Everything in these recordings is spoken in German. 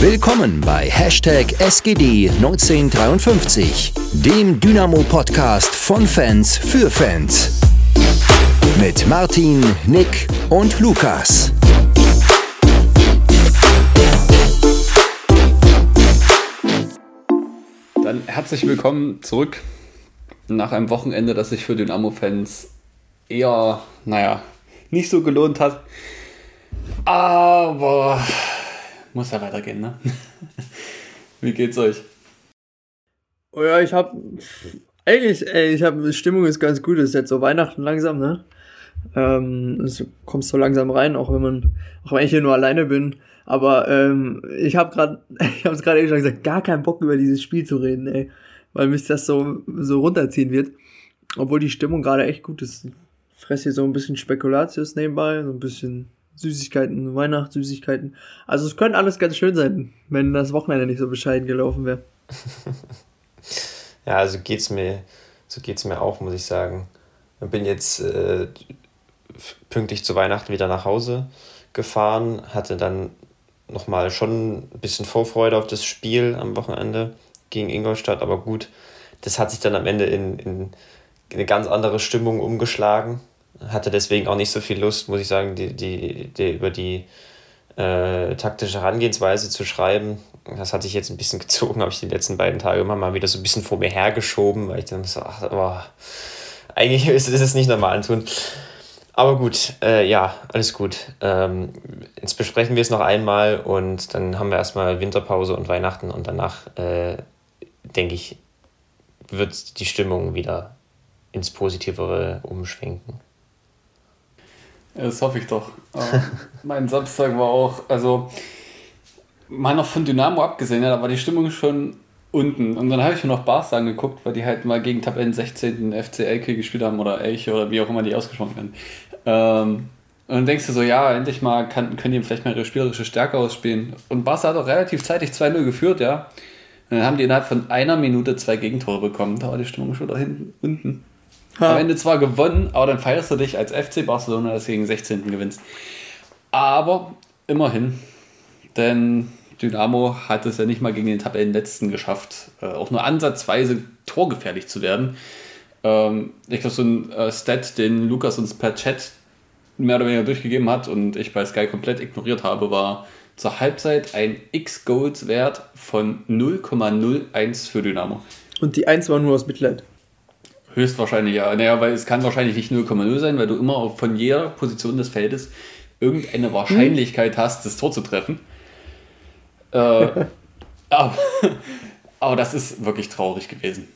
Willkommen bei Hashtag SGD1953, dem Dynamo-Podcast von Fans für Fans. Mit Martin, Nick und Lukas. Dann herzlich willkommen zurück nach einem Wochenende, das sich für Dynamo-Fans eher, naja, nicht so gelohnt hat. Aber muss ja weitergehen, ne? Wie geht's euch? Oh ja, ich hab eigentlich, ey, ich habe Stimmung ist ganz gut. Es ist jetzt so Weihnachten langsam, ne? Ähm, du kommst so langsam rein, auch wenn man, auch wenn ich hier nur alleine bin. Aber ähm, ich habe gerade, ich habe es gerade eben schon gesagt, gar keinen Bock über dieses Spiel zu reden, ey, weil mich das so so runterziehen wird. Obwohl die Stimmung gerade echt gut ist. Ich fresse hier so ein bisschen Spekulatius nebenbei, so ein bisschen Süßigkeiten, Weihnachtssüßigkeiten. Also es könnte alles ganz schön sein, wenn das Wochenende nicht so bescheiden gelaufen wäre. ja, also geht's mir, so geht's mir auch, muss ich sagen. Ich bin jetzt äh, pünktlich zu Weihnachten wieder nach Hause gefahren, hatte dann nochmal schon ein bisschen Vorfreude auf das Spiel am Wochenende gegen Ingolstadt, aber gut, das hat sich dann am Ende in, in eine ganz andere Stimmung umgeschlagen hatte deswegen auch nicht so viel Lust, muss ich sagen, die, die, die über die äh, taktische Herangehensweise zu schreiben. Das hatte ich jetzt ein bisschen gezogen, habe ich die letzten beiden Tage immer mal wieder so ein bisschen vor mir hergeschoben, weil ich dann so, ach, oh, eigentlich ist es nicht normal antun. Aber gut, äh, ja, alles gut. Ähm, jetzt besprechen wir es noch einmal und dann haben wir erstmal Winterpause und Weihnachten und danach, äh, denke ich, wird die Stimmung wieder ins Positivere umschwenken. Das hoffe ich doch. Ähm, mein Samstag war auch, also mal noch von Dynamo abgesehen, ja, da war die Stimmung schon unten. Und dann habe ich mir noch Bars angeguckt, weil die halt mal gegen Tabellen 16. FC Elke gespielt haben oder Elche oder wie auch immer die ausgesprochen werden. Ähm, und dann denkst du so, ja, endlich mal kann, können die vielleicht mal ihre spielerische Stärke ausspielen. Und Barca hat auch relativ zeitig 2-0 geführt, ja. Und dann haben die innerhalb von einer Minute zwei Gegentore bekommen. Da war die Stimmung schon da hinten unten. Ha. Am Ende zwar gewonnen, aber dann feierst du dich als FC Barcelona, dass du gegen 16. gewinnst. Aber immerhin, denn Dynamo hat es ja nicht mal gegen den Tabellenletzten geschafft, äh, auch nur ansatzweise torgefährlich zu werden. Ähm, ich glaube, so ein äh, Stat, den Lukas uns per Chat mehr oder weniger durchgegeben hat und ich bei Sky komplett ignoriert habe, war zur Halbzeit ein X-Goals-Wert von 0,01 für Dynamo. Und die 1 war nur aus Mitleid. Höchstwahrscheinlich ja. Naja, weil es kann wahrscheinlich nicht 0,0 sein, weil du immer von jeder Position des Feldes irgendeine Wahrscheinlichkeit hm. hast, das Tor zu treffen. Äh, aber, aber das ist wirklich traurig gewesen.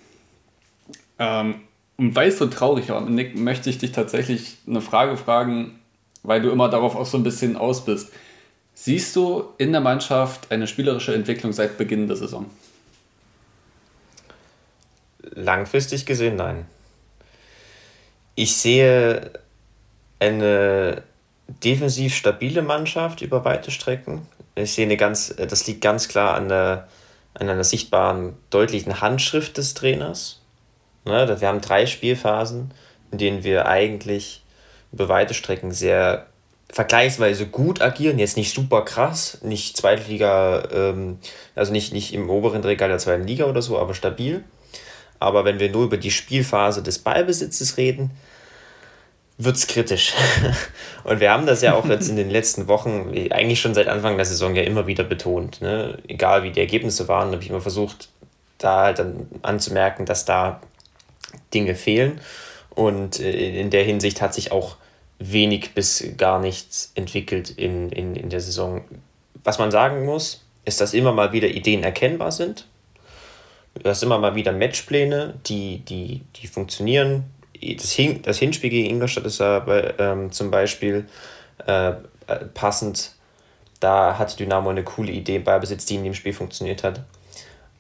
Ähm, und weil es so traurig war, Nick, möchte ich dich tatsächlich eine Frage fragen, weil du immer darauf auch so ein bisschen aus bist. Siehst du in der Mannschaft eine spielerische Entwicklung seit Beginn der Saison? Langfristig gesehen, nein. Ich sehe eine defensiv stabile Mannschaft über weite Strecken. Ich sehe eine ganz, das liegt ganz klar an, der, an einer sichtbaren, deutlichen Handschrift des Trainers. Ne, wir haben drei Spielphasen, in denen wir eigentlich über weite Strecken sehr vergleichsweise gut agieren, jetzt nicht super krass, nicht Zweitliga, ähm, also nicht, nicht im oberen Regal der zweiten Liga oder so, aber stabil. Aber wenn wir nur über die Spielphase des Ballbesitzes reden, wird es kritisch. Und wir haben das ja auch jetzt in den letzten Wochen, eigentlich schon seit Anfang der Saison ja immer wieder betont. Ne? Egal wie die Ergebnisse waren, habe ich immer versucht, da halt dann anzumerken, dass da Dinge fehlen. Und äh, in der Hinsicht hat sich auch wenig bis gar nichts entwickelt in, in, in der Saison. Was man sagen muss, ist, dass immer mal wieder Ideen erkennbar sind. Du hast immer mal wieder Matchpläne, die, die, die funktionieren. Das, Hin das Hinspiel gegen Ingolstadt ist aber ähm, zum Beispiel äh, äh, passend. Da hat Dynamo eine coole Idee bei Besitz, die in dem Spiel funktioniert hat.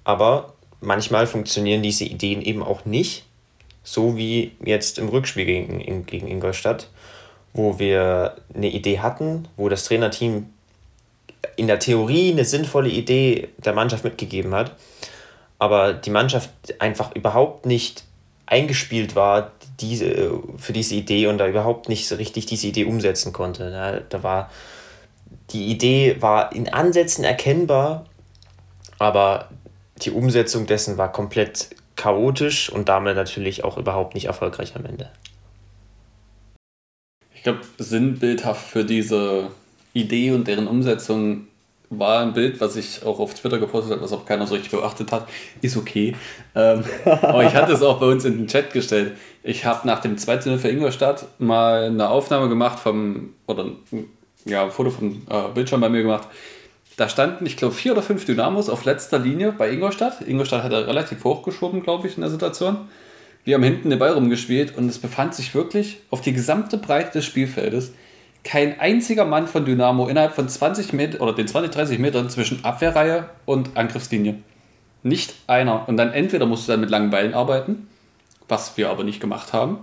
Aber manchmal funktionieren diese Ideen eben auch nicht. So wie jetzt im Rückspiel gegen, gegen Ingolstadt, wo wir eine Idee hatten, wo das Trainerteam in der Theorie eine sinnvolle Idee der Mannschaft mitgegeben hat aber die Mannschaft einfach überhaupt nicht eingespielt war diese, für diese Idee und da überhaupt nicht so richtig diese Idee umsetzen konnte. Da, da war die Idee war in Ansätzen erkennbar, aber die Umsetzung dessen war komplett chaotisch und damit natürlich auch überhaupt nicht erfolgreich am Ende. Ich glaube, sinnbildhaft für diese Idee und deren Umsetzung war ein Bild, was ich auch auf Twitter gepostet habe, was auch keiner so richtig beachtet hat. Ist okay. Ähm, aber ich hatte es auch bei uns in den Chat gestellt. Ich habe nach dem 2 für Ingolstadt mal eine Aufnahme gemacht vom, oder ja, ein Foto vom äh, Bildschirm bei mir gemacht. Da standen, ich glaube, vier oder fünf Dynamos auf letzter Linie bei Ingolstadt. Ingolstadt hat er relativ hochgeschoben, glaube ich, in der Situation. Wir haben hinten den Ball rumgespielt und es befand sich wirklich auf die gesamte Breite des Spielfeldes kein einziger Mann von Dynamo innerhalb von 20 Metern oder den 20, 30 Metern zwischen Abwehrreihe und Angriffslinie. Nicht einer. Und dann entweder musst du dann mit langen Bällen arbeiten, was wir aber nicht gemacht haben.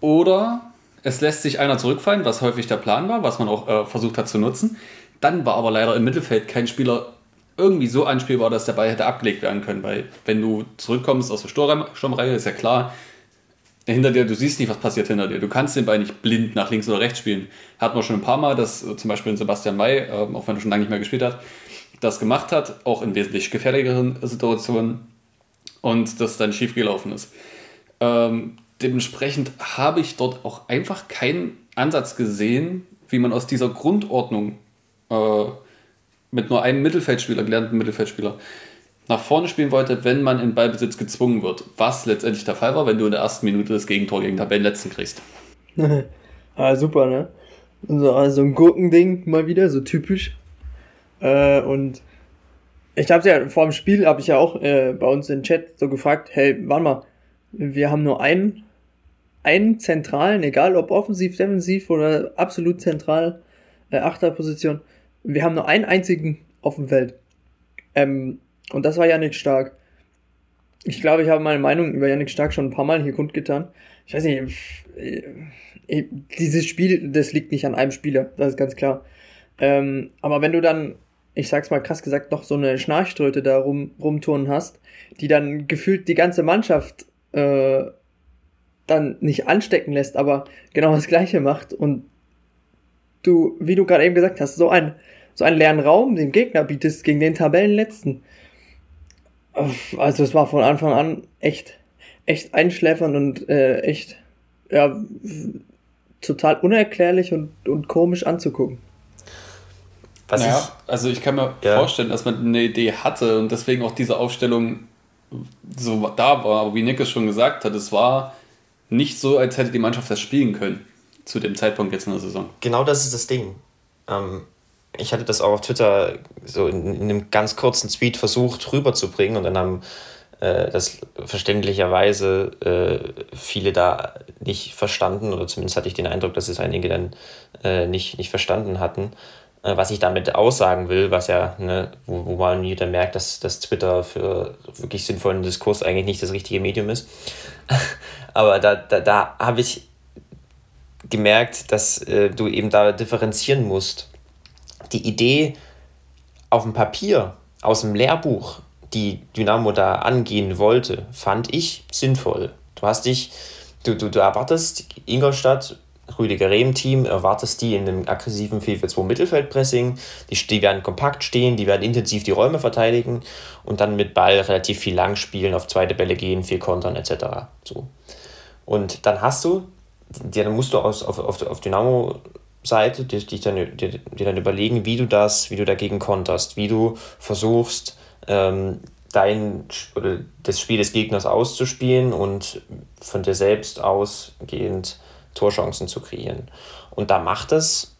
Oder es lässt sich einer zurückfallen, was häufig der Plan war, was man auch äh, versucht hat zu nutzen. Dann war aber leider im Mittelfeld kein Spieler irgendwie so anspielbar, dass der Ball hätte abgelegt werden können. Weil wenn du zurückkommst aus der Sturmreihe, ist ja klar, hinter dir, du siehst nicht, was passiert hinter dir. Du kannst den Ball nicht blind nach links oder rechts spielen. Hatten wir schon ein paar Mal, dass äh, zum Beispiel Sebastian May, äh, auch wenn er schon lange nicht mehr gespielt hat, das gemacht hat, auch in wesentlich gefährlicheren Situationen und das dann schief gelaufen ist. Ähm, dementsprechend habe ich dort auch einfach keinen Ansatz gesehen, wie man aus dieser Grundordnung äh, mit nur einem Mittelfeldspieler, gelernten Mittelfeldspieler, nach vorne spielen wollte, wenn man in Ballbesitz gezwungen wird. Was letztendlich der Fall war, wenn du in der ersten Minute das Gegentor gegen Tabellenletzten kriegst. ah, super, ne? So also ein Gurkending mal wieder, so typisch. Äh, und ich habe ja vor dem Spiel, habe ich ja auch äh, bei uns im Chat so gefragt, hey, warte mal, wir haben nur einen, einen zentralen, egal ob offensiv, defensiv oder absolut zentral, äh, Achterposition, wir haben nur einen einzigen auf dem Feld. Ähm, und das war Yannick Stark. Ich glaube, ich habe meine Meinung über Yannick Stark schon ein paar Mal hier kundgetan. Ich weiß nicht, äh, dieses Spiel, das liegt nicht an einem Spieler, das ist ganz klar. Ähm, aber wenn du dann, ich sag's mal krass gesagt, noch so eine Schnarchtröte da rum, rumturnen hast, die dann gefühlt die ganze Mannschaft äh, dann nicht anstecken lässt, aber genau das Gleiche macht und du, wie du gerade eben gesagt hast, so, ein, so einen leeren Raum dem Gegner bietest gegen den Tabellenletzten. Also es war von Anfang an echt, echt einschläfernd und äh, echt, ja, total unerklärlich und, und komisch anzugucken. Was naja, ich, also ich kann mir ja. vorstellen, dass man eine Idee hatte und deswegen auch diese Aufstellung so da war. Aber wie Nick es schon gesagt hat, es war nicht so, als hätte die Mannschaft das spielen können zu dem Zeitpunkt jetzt in der Saison. Genau das ist das Ding. Ähm, ich hatte das auch auf Twitter so in, in einem ganz kurzen Tweet versucht rüberzubringen und dann haben äh, das verständlicherweise äh, viele da nicht verstanden oder zumindest hatte ich den Eindruck, dass es einige dann äh, nicht, nicht verstanden hatten. Äh, was ich damit aussagen will, was ja, ne, wo, wo man wieder merkt, dass, dass Twitter für wirklich sinnvollen Diskurs eigentlich nicht das richtige Medium ist. Aber da, da, da habe ich gemerkt, dass äh, du eben da differenzieren musst die Idee auf dem Papier, aus dem Lehrbuch, die Dynamo da angehen wollte, fand ich sinnvoll. Du hast dich, du, du, du erwartest Ingolstadt, Rüdiger Rehm-Team, erwartest die in einem aggressiven 4-4-2 Mittelfeldpressing. Die, die werden kompakt stehen, die werden intensiv die Räume verteidigen und dann mit Ball relativ viel lang spielen, auf zweite Bälle gehen, viel kontern etc. So. Und dann hast du, dann musst du aus, auf, auf, auf Dynamo Seite, die, die, dann, die, die dann überlegen, wie du das, wie du dagegen konterst, wie du versuchst, ähm, dein oder das Spiel des Gegners auszuspielen und von dir selbst ausgehend Torchancen zu kreieren. Und da macht es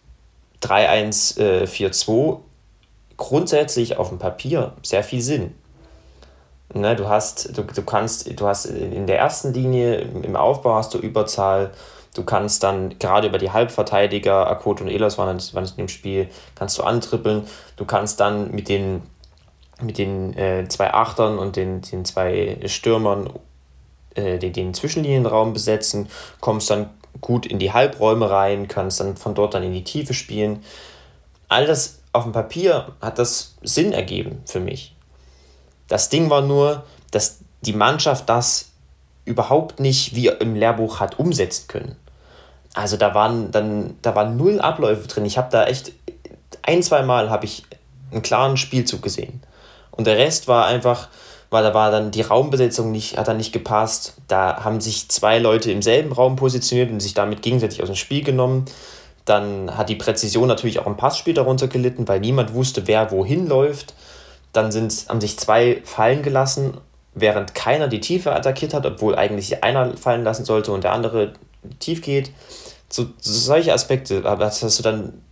3-1-4-2 äh, grundsätzlich auf dem Papier sehr viel Sinn. Ne, du hast, du, du kannst, du hast in der ersten Linie im Aufbau hast du Überzahl, Du kannst dann gerade über die Halbverteidiger, Akot und Elos waren, waren in dem Spiel, kannst du antrippeln. Du kannst dann mit den, mit den äh, zwei Achtern und den, den zwei Stürmern äh, den, den Zwischenlinienraum besetzen, kommst dann gut in die Halbräume rein, kannst dann von dort dann in die Tiefe spielen. All das auf dem Papier hat das Sinn ergeben für mich. Das Ding war nur, dass die Mannschaft das überhaupt nicht wie im Lehrbuch hat umsetzen können. Also da waren dann, da waren null Abläufe drin. Ich habe da echt ein, zwei Mal habe ich einen klaren Spielzug gesehen. Und der Rest war einfach, weil da war dann die Raumbesetzung nicht, hat dann nicht gepasst. Da haben sich zwei Leute im selben Raum positioniert und sich damit gegenseitig aus dem Spiel genommen. Dann hat die Präzision natürlich auch im Passspiel darunter gelitten, weil niemand wusste, wer wohin läuft. Dann sind, haben sich zwei fallen gelassen, während keiner die Tiefe attackiert hat, obwohl eigentlich einer fallen lassen sollte und der andere tief geht. So, solche Aspekte, aber das hast du dann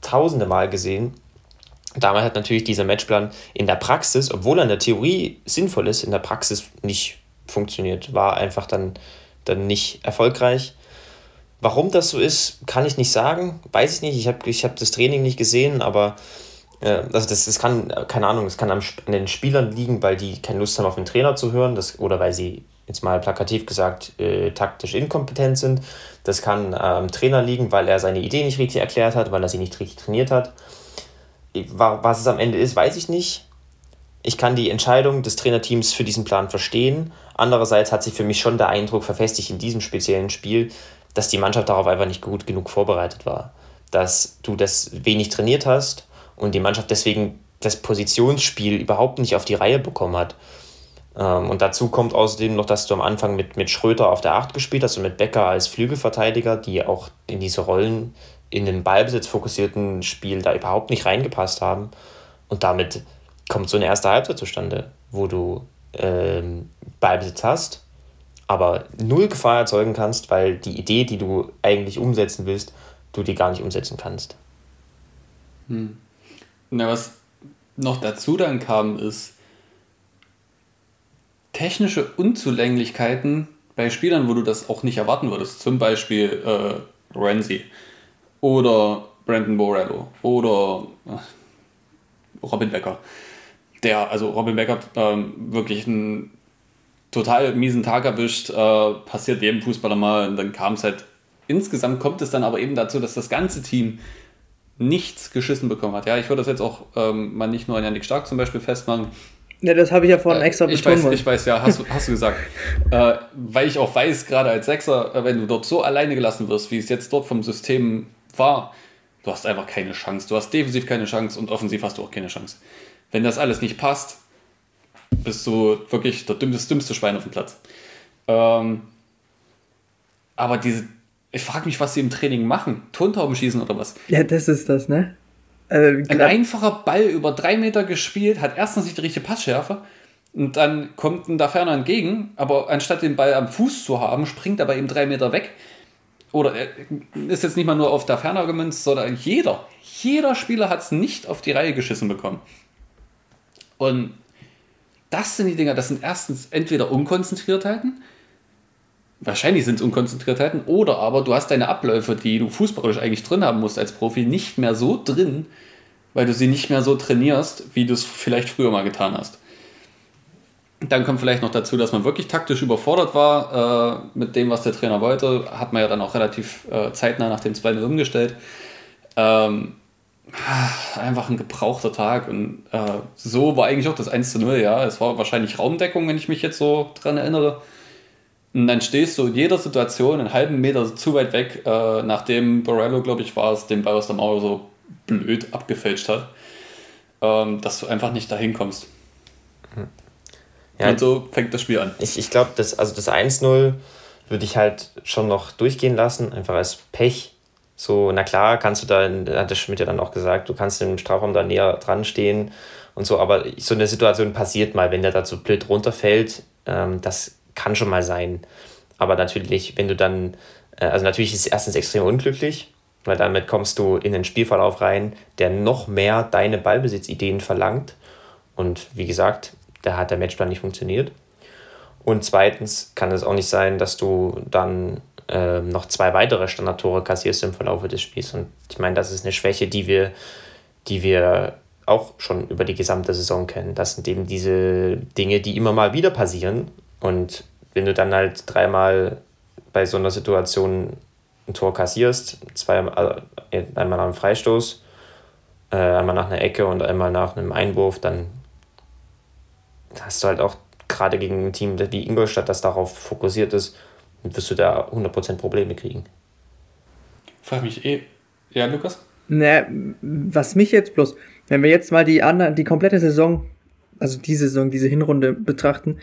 tausende Mal gesehen. Damals hat natürlich dieser Matchplan in der Praxis, obwohl er in der Theorie sinnvoll ist, in der Praxis nicht funktioniert. War einfach dann, dann nicht erfolgreich. Warum das so ist, kann ich nicht sagen. Weiß ich nicht. Ich habe ich hab das Training nicht gesehen, aber äh, also das, das kann, keine Ahnung, es kann an den Spielern liegen, weil die keine Lust haben, auf den Trainer zu hören, das, oder weil sie, jetzt mal plakativ gesagt, äh, taktisch inkompetent sind. Das kann am Trainer liegen, weil er seine Idee nicht richtig erklärt hat, weil er sie nicht richtig trainiert hat. Was es am Ende ist, weiß ich nicht. Ich kann die Entscheidung des Trainerteams für diesen Plan verstehen. Andererseits hat sich für mich schon der Eindruck verfestigt in diesem speziellen Spiel, dass die Mannschaft darauf einfach nicht gut genug vorbereitet war. Dass du das wenig trainiert hast und die Mannschaft deswegen das Positionsspiel überhaupt nicht auf die Reihe bekommen hat. Ähm, und dazu kommt außerdem noch, dass du am Anfang mit, mit Schröter auf der 8 gespielt hast und mit Becker als Flügelverteidiger, die auch in diese Rollen in den Ballbesitz fokussierten Spiel da überhaupt nicht reingepasst haben. Und damit kommt so eine erste Halbzeit zustande, wo du ähm, Ballbesitz hast, aber null Gefahr erzeugen kannst, weil die Idee, die du eigentlich umsetzen willst, du die gar nicht umsetzen kannst. Hm. Na, was noch dazu dann kam, ist technische Unzulänglichkeiten bei Spielern, wo du das auch nicht erwarten würdest. Zum Beispiel äh, Renzi oder Brandon Borello oder äh, Robin Becker. Der, also Robin Becker ähm, wirklich einen total miesen Tag erwischt, äh, passiert jedem Fußballer mal und dann kam es halt, insgesamt kommt es dann aber eben dazu, dass das ganze Team nichts geschissen bekommen hat. Ja, ich würde das jetzt auch ähm, mal nicht nur an Janik Stark zum Beispiel festmachen. Ja, das habe ich ja vorhin äh, extra ich weiß, Ich weiß, ja, hast, hast du gesagt. äh, weil ich auch weiß, gerade als Sechser, äh, wenn du dort so alleine gelassen wirst, wie es jetzt dort vom System war, du hast einfach keine Chance. Du hast defensiv keine Chance und offensiv hast du auch keine Chance. Wenn das alles nicht passt, bist du wirklich der dümmste, dümmste Schwein auf dem Platz. Ähm, aber diese, ich frage mich, was sie im Training machen. Tontauben schießen oder was? Ja, das ist das, ne? Also, Ein einfacher Ball über drei Meter gespielt, hat erstens nicht die richtige Passschärfe und dann kommt ein da ferner entgegen, aber anstatt den Ball am Fuß zu haben, springt er bei ihm drei Meter weg. Oder ist jetzt nicht mal nur auf da ferner gemünzt, sondern jeder, jeder Spieler hat es nicht auf die Reihe geschissen bekommen. Und das sind die Dinger, das sind erstens entweder Unkonzentriertheiten, wahrscheinlich sind es Unkonzentriertheiten, oder aber du hast deine Abläufe, die du fußballisch eigentlich drin haben musst als Profi, nicht mehr so drin, weil du sie nicht mehr so trainierst, wie du es vielleicht früher mal getan hast. Dann kommt vielleicht noch dazu, dass man wirklich taktisch überfordert war äh, mit dem, was der Trainer wollte. Hat man ja dann auch relativ äh, zeitnah nach dem 2 umgestellt. Ähm, einfach ein gebrauchter Tag. Und äh, so war eigentlich auch das 1 zu 0, ja. Es war wahrscheinlich Raumdeckung, wenn ich mich jetzt so dran erinnere. Und dann stehst du in jeder Situation einen halben Meter zu weit weg, äh, nachdem Borello, glaube ich, war es, den Ball aus der Mauer so blöd abgefälscht hat, ähm, dass du einfach nicht dahin kommst. Ja, Und so fängt das Spiel an. Ich, ich glaube, das, also das 1-0 würde ich halt schon noch durchgehen lassen, einfach als Pech. So, na klar, kannst du da, hat der Schmidt ja dann auch gesagt, du kannst im Strafraum da näher dran stehen und so, aber so eine Situation passiert mal, wenn der da so blöd runterfällt, ähm, das kann schon mal sein. Aber natürlich, wenn du dann, äh, also natürlich ist es erstens extrem unglücklich, weil damit kommst du in den Spielverlauf rein, der noch mehr deine Ballbesitzideen verlangt. Und wie gesagt, da hat der Matchplan nicht funktioniert. Und zweitens kann es auch nicht sein, dass du dann äh, noch zwei weitere Standardtore kassierst im Verlauf des Spiels. Und ich meine, das ist eine Schwäche, die wir, die wir auch schon über die gesamte Saison kennen. Das sind eben diese Dinge, die immer mal wieder passieren. Und wenn du dann halt dreimal bei so einer Situation ein Tor kassierst, zweimal, äh, einmal nach einem Freistoß, äh, einmal nach einer Ecke und einmal nach einem Einwurf, dann hast du halt auch gerade gegen ein Team wie Ingolstadt, das darauf fokussiert ist, wirst du da 100% Probleme kriegen. Frag mich eh. Ja, Lukas? Ne, was mich jetzt bloß. wenn wir jetzt mal die andere, die komplette Saison, also diese Saison, diese Hinrunde betrachten,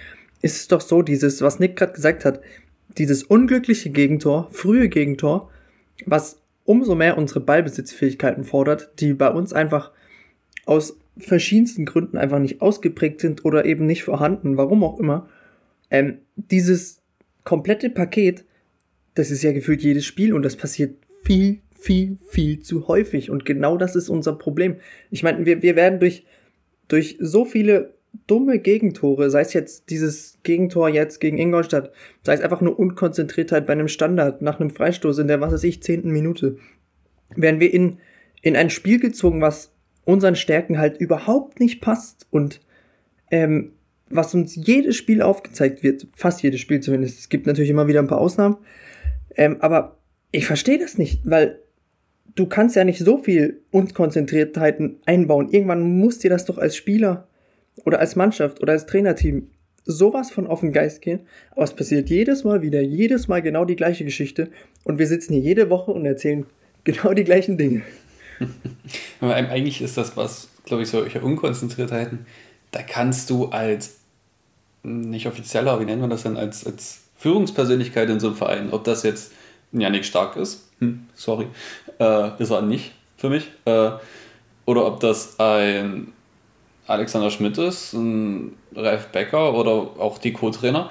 ist es doch so, dieses, was Nick gerade gesagt hat, dieses unglückliche Gegentor, frühe Gegentor, was umso mehr unsere Ballbesitzfähigkeiten fordert, die bei uns einfach aus verschiedensten Gründen einfach nicht ausgeprägt sind oder eben nicht vorhanden, warum auch immer. Ähm, dieses komplette Paket, das ist ja gefühlt jedes Spiel und das passiert viel, viel, viel zu häufig. Und genau das ist unser Problem. Ich meine, wir, wir werden durch, durch so viele dumme Gegentore, sei es jetzt dieses Gegentor jetzt gegen Ingolstadt, sei es einfach nur Unkonzentriertheit bei einem Standard nach einem Freistoß in der, was weiß ich, zehnten Minute, werden wir in, in ein Spiel gezogen, was unseren Stärken halt überhaupt nicht passt und ähm, was uns jedes Spiel aufgezeigt wird, fast jedes Spiel zumindest, es gibt natürlich immer wieder ein paar Ausnahmen, ähm, aber ich verstehe das nicht, weil du kannst ja nicht so viel Unkonzentriertheiten einbauen. Irgendwann muss dir das doch als Spieler oder als Mannschaft oder als Trainerteam sowas von auf den Geist gehen. Aber es passiert jedes Mal wieder, jedes Mal genau die gleiche Geschichte. Und wir sitzen hier jede Woche und erzählen genau die gleichen Dinge. Aber eigentlich ist das was, glaube ich, solche Unkonzentriertheiten, da kannst du als, nicht offizieller, wie nennt man das denn, als, als Führungspersönlichkeit in so einem Verein, ob das jetzt Janik Stark ist, hm, sorry, äh, ist er nicht für mich, äh, oder ob das ein Alexander Schmidt ist, ein Ralf Becker oder auch die Co-Trainer,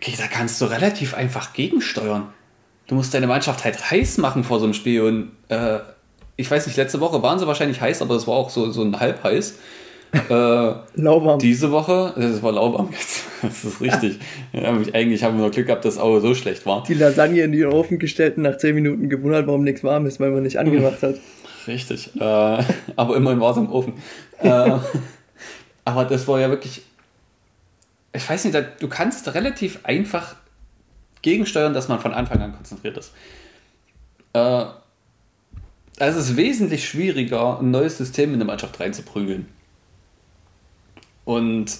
da kannst du relativ einfach gegensteuern. Du musst deine Mannschaft halt heiß machen vor so einem Spiel und äh, ich weiß nicht, letzte Woche waren sie wahrscheinlich heiß, aber es war auch so, so ein halb heiß. Äh, lauwarm. Diese Woche, das war lauwarm jetzt, das ist richtig. Ja, eigentlich haben wir nur Glück gehabt, dass das Auge so schlecht war. Die Lasagne in den Ofen gestellt und nach 10 Minuten gewundert, warum nichts warm ist, weil man nicht angemacht hat. Richtig, äh, aber immerhin war es im Ofen. äh, aber das war ja wirklich, ich weiß nicht, du kannst relativ einfach gegensteuern, dass man von Anfang an konzentriert ist. Äh, also es ist wesentlich schwieriger, ein neues System in eine Mannschaft reinzuprügeln. Und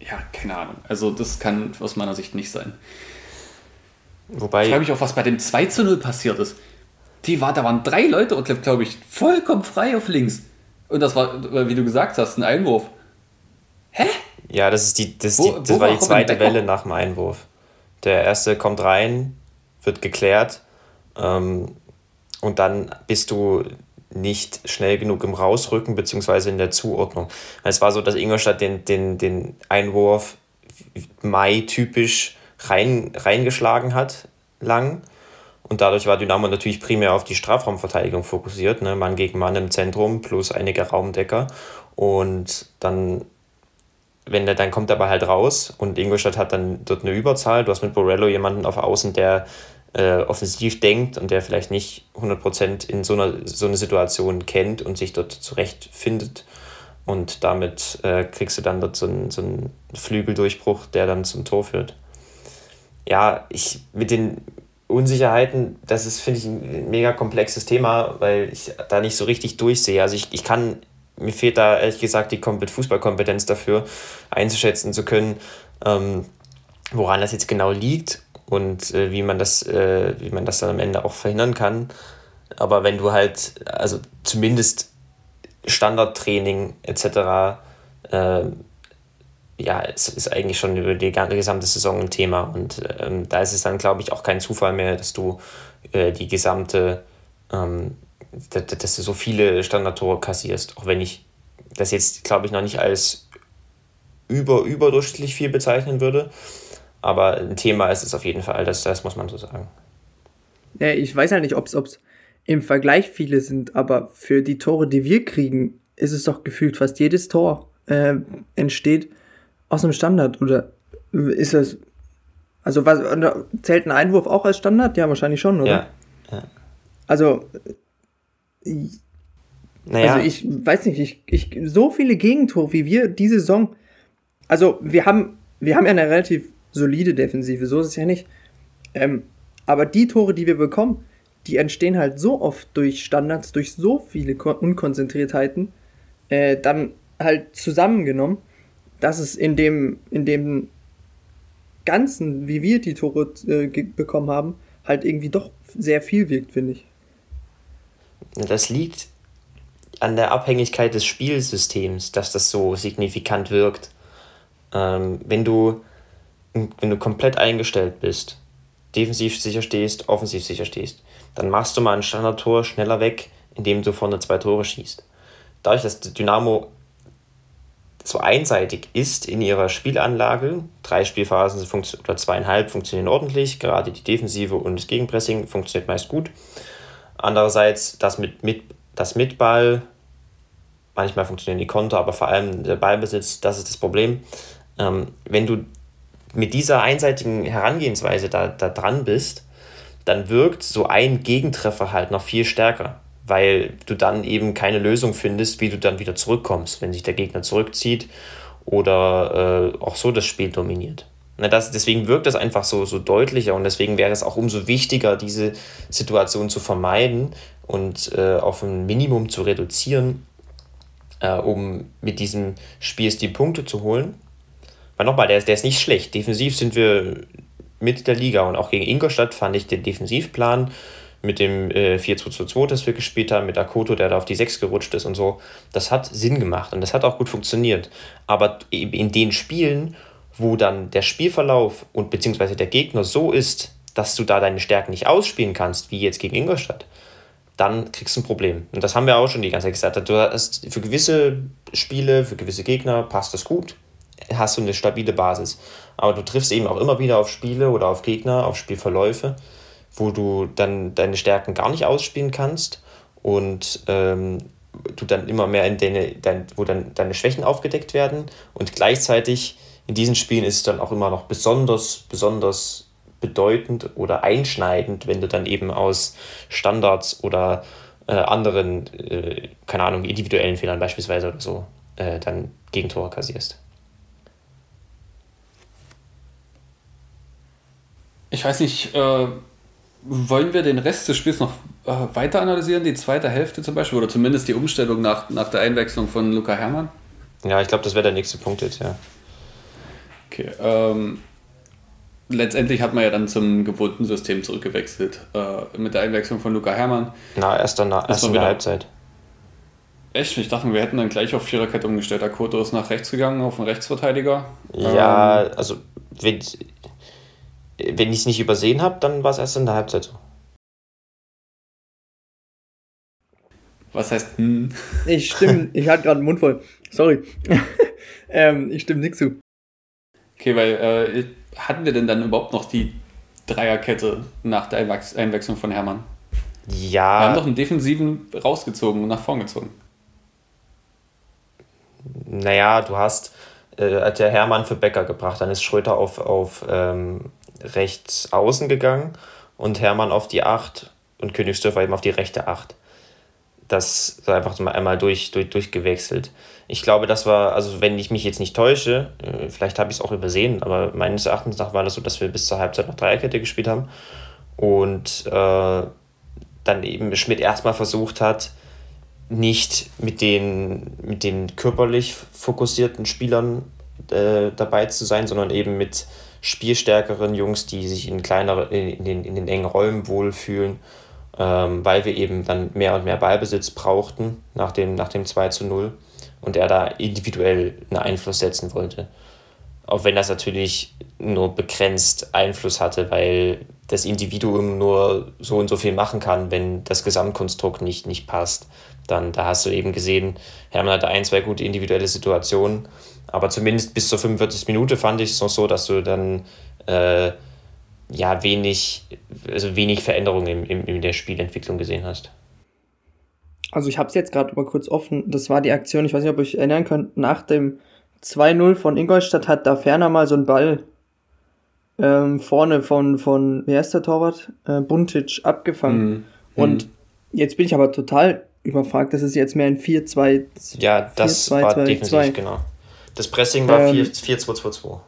ja, keine Ahnung. Also das kann aus meiner Sicht nicht sein. Wobei. Ich frage mich auch, was bei dem 2 zu 0 passiert ist. Die war, da waren drei Leute, glaube ich, vollkommen frei auf links. Und das war, wie du gesagt hast, ein Einwurf. Hä? Ja, das ist die, das, wo, die, das war die zweite Welle nach dem Einwurf. Der erste kommt rein, wird geklärt. Ähm, und dann bist du nicht schnell genug im Rausrücken beziehungsweise in der Zuordnung. Es war so, dass Ingolstadt den, den, den Einwurf Mai typisch rein, reingeschlagen hat, lang. Und dadurch war Dynamo natürlich primär auf die Strafraumverteidigung fokussiert, ne? Mann gegen Mann im Zentrum plus einige Raumdecker. Und dann, wenn der, dann kommt er aber halt raus und Ingolstadt hat dann dort eine Überzahl. Du hast mit Borello jemanden auf Außen, der äh, offensiv denkt und der vielleicht nicht 100% in so einer so eine Situation kennt und sich dort zurechtfindet. Und damit äh, kriegst du dann dort so einen, so einen Flügeldurchbruch, der dann zum Tor führt. Ja, ich mit den Unsicherheiten, das ist, finde ich, ein mega komplexes Thema, weil ich da nicht so richtig durchsehe. Also ich, ich kann, mir fehlt da ehrlich gesagt die Fußballkompetenz dafür, einzuschätzen zu können, ähm, woran das jetzt genau liegt und äh, wie, man das, äh, wie man das dann am Ende auch verhindern kann. Aber wenn du halt, also zumindest Standardtraining etc., äh, ja, es ist eigentlich schon über die gesamte Saison ein Thema. Und ähm, da ist es dann, glaube ich, auch kein Zufall mehr, dass du äh, die gesamte, ähm, dass, du so viele Standardtore kassierst. Auch wenn ich das jetzt, glaube ich, noch nicht als über, überdurchschnittlich viel bezeichnen würde. Aber ein Thema ist es auf jeden Fall, das, das muss man so sagen. Ja, ich weiß ja nicht, ob es im Vergleich viele sind, aber für die Tore, die wir kriegen, ist es doch gefühlt fast jedes Tor äh, entsteht aus einem Standard. Oder ist das. Also was, zählt ein Einwurf auch als Standard? Ja, wahrscheinlich schon, oder? Ja. ja. Also. Naja. Also ich weiß nicht, ich, ich, so viele Gegentore wie wir diese Saison. Also wir haben, wir haben ja eine relativ solide Defensive, so ist es ja nicht. Ähm, aber die Tore, die wir bekommen, die entstehen halt so oft durch Standards, durch so viele Unkonzentriertheiten, äh, dann halt zusammengenommen, dass es in dem, in dem Ganzen, wie wir die Tore äh, bekommen haben, halt irgendwie doch sehr viel wirkt, finde ich. Das liegt, an der Abhängigkeit des Spielsystems, dass das so signifikant wirkt. Ähm, wenn, du, wenn du komplett eingestellt bist, defensiv sicher stehst, offensiv sicher stehst, dann machst du mal ein Standardtor schneller weg, indem du vorne zwei Tore schießt. Dadurch, dass Dynamo so einseitig ist in ihrer Spielanlage, drei Spielphasen oder zweieinhalb funktionieren ordentlich, gerade die Defensive und das Gegenpressing funktioniert meist gut. Andererseits das mit, mit, das mit Ball, manchmal funktionieren die Konter, aber vor allem der Ballbesitz, das ist das Problem. Ähm, wenn du mit dieser einseitigen Herangehensweise da, da dran bist, dann wirkt so ein Gegentreffer halt noch viel stärker, weil du dann eben keine Lösung findest, wie du dann wieder zurückkommst, wenn sich der Gegner zurückzieht oder äh, auch so das Spiel dominiert. Na, das, deswegen wirkt das einfach so, so deutlicher und deswegen wäre es auch umso wichtiger, diese Situation zu vermeiden und äh, auf ein Minimum zu reduzieren, äh, um mit diesem Spielstil Punkte zu holen. Weil nochmal, der, der ist nicht schlecht. Defensiv sind wir mit der Liga und auch gegen Ingolstadt fand ich den Defensivplan mit dem äh, 4-2-2-2, das wir gespielt haben, mit Akoto, der da auf die 6 gerutscht ist und so, das hat Sinn gemacht und das hat auch gut funktioniert. Aber in den Spielen, wo dann der Spielverlauf und beziehungsweise der Gegner so ist, dass du da deine Stärken nicht ausspielen kannst, wie jetzt gegen Ingolstadt, dann kriegst du ein Problem. Und das haben wir auch schon die ganze Zeit gesagt. Du hast für gewisse Spiele, für gewisse Gegner passt das gut hast du eine stabile Basis. Aber du triffst eben auch immer wieder auf Spiele oder auf Gegner, auf Spielverläufe, wo du dann deine Stärken gar nicht ausspielen kannst und ähm, du dann immer mehr in deine, dein, wo dann deine Schwächen aufgedeckt werden und gleichzeitig in diesen Spielen ist es dann auch immer noch besonders, besonders bedeutend oder einschneidend, wenn du dann eben aus Standards oder äh, anderen, äh, keine Ahnung, individuellen Fehlern beispielsweise oder so, äh, dann Gegentore kassierst. Ich weiß nicht, äh, wollen wir den Rest des Spiels noch äh, weiter analysieren, die zweite Hälfte zum Beispiel, oder zumindest die Umstellung nach, nach der Einwechslung von Luca Hermann? Ja, ich glaube, das wäre der nächste Punkt jetzt, ja. Okay, ähm, letztendlich hat man ja dann zum gewohnten System zurückgewechselt äh, mit der Einwechslung von Luca Hermann. Na, erst dann erst in der Halbzeit. Echt? Ich dachte, wir hätten dann gleich auf Viererkette umgestellt. Akoto ist nach rechts gegangen, auf den Rechtsverteidiger. Ja, ähm, also wenn, ich es nicht übersehen habe, dann war es erst in der Halbzeit so. Was heißt hm? Ich stimme, ich hatte gerade den Mund voll. Sorry. ähm, ich stimme nichts zu. Okay, weil äh, hatten wir denn dann überhaupt noch die Dreierkette nach der Einwechslung von Hermann? Ja. Wir haben doch einen Defensiven rausgezogen und nach vorn gezogen. Naja, du hast äh, hat der Hermann für Becker gebracht, dann ist Schröter auf, auf ähm, rechts außen gegangen und Hermann auf die 8 und Königsdörfer eben auf die rechte 8. Das ist einfach mal einmal durch, durch, durchgewechselt. Ich glaube, das war, also wenn ich mich jetzt nicht täusche, äh, vielleicht habe ich es auch übersehen, aber meines Erachtens nach war das so, dass wir bis zur Halbzeit noch Dreierkette gespielt haben und äh, dann eben Schmidt erstmal versucht hat, nicht mit den, mit den körperlich fokussierten Spielern äh, dabei zu sein, sondern eben mit spielstärkeren Jungs, die sich in, kleinere, in, den, in den engen Räumen wohlfühlen, ähm, weil wir eben dann mehr und mehr Ballbesitz brauchten nach dem, nach dem 2 zu 0 und er da individuell einen Einfluss setzen wollte. Auch wenn das natürlich nur begrenzt Einfluss hatte, weil das Individuum nur so und so viel machen kann, wenn das Gesamtkonstrukt nicht, nicht passt. Dann da hast du eben gesehen, Hermann hatte ein, zwei gute individuelle Situationen, aber zumindest bis zur 45. Minute fand ich es noch so, dass du dann äh, ja wenig, also wenig Veränderungen in, in, in der Spielentwicklung gesehen hast. Also ich habe es jetzt gerade mal kurz offen. Das war die Aktion, ich weiß nicht, ob ihr euch erinnern könnt, nach dem 2-0 von Ingolstadt hat da ferner mal so ein Ball ähm, vorne von, von, wie heißt der Torwart? Äh, Buntic abgefangen. Mhm. Und mhm. jetzt bin ich aber total überfragt, das ist jetzt mehr ein 4-2. Ja, das 4, 2, war 2, defensiv, 2. genau. Das Pressing war ähm, 4-2-2-2.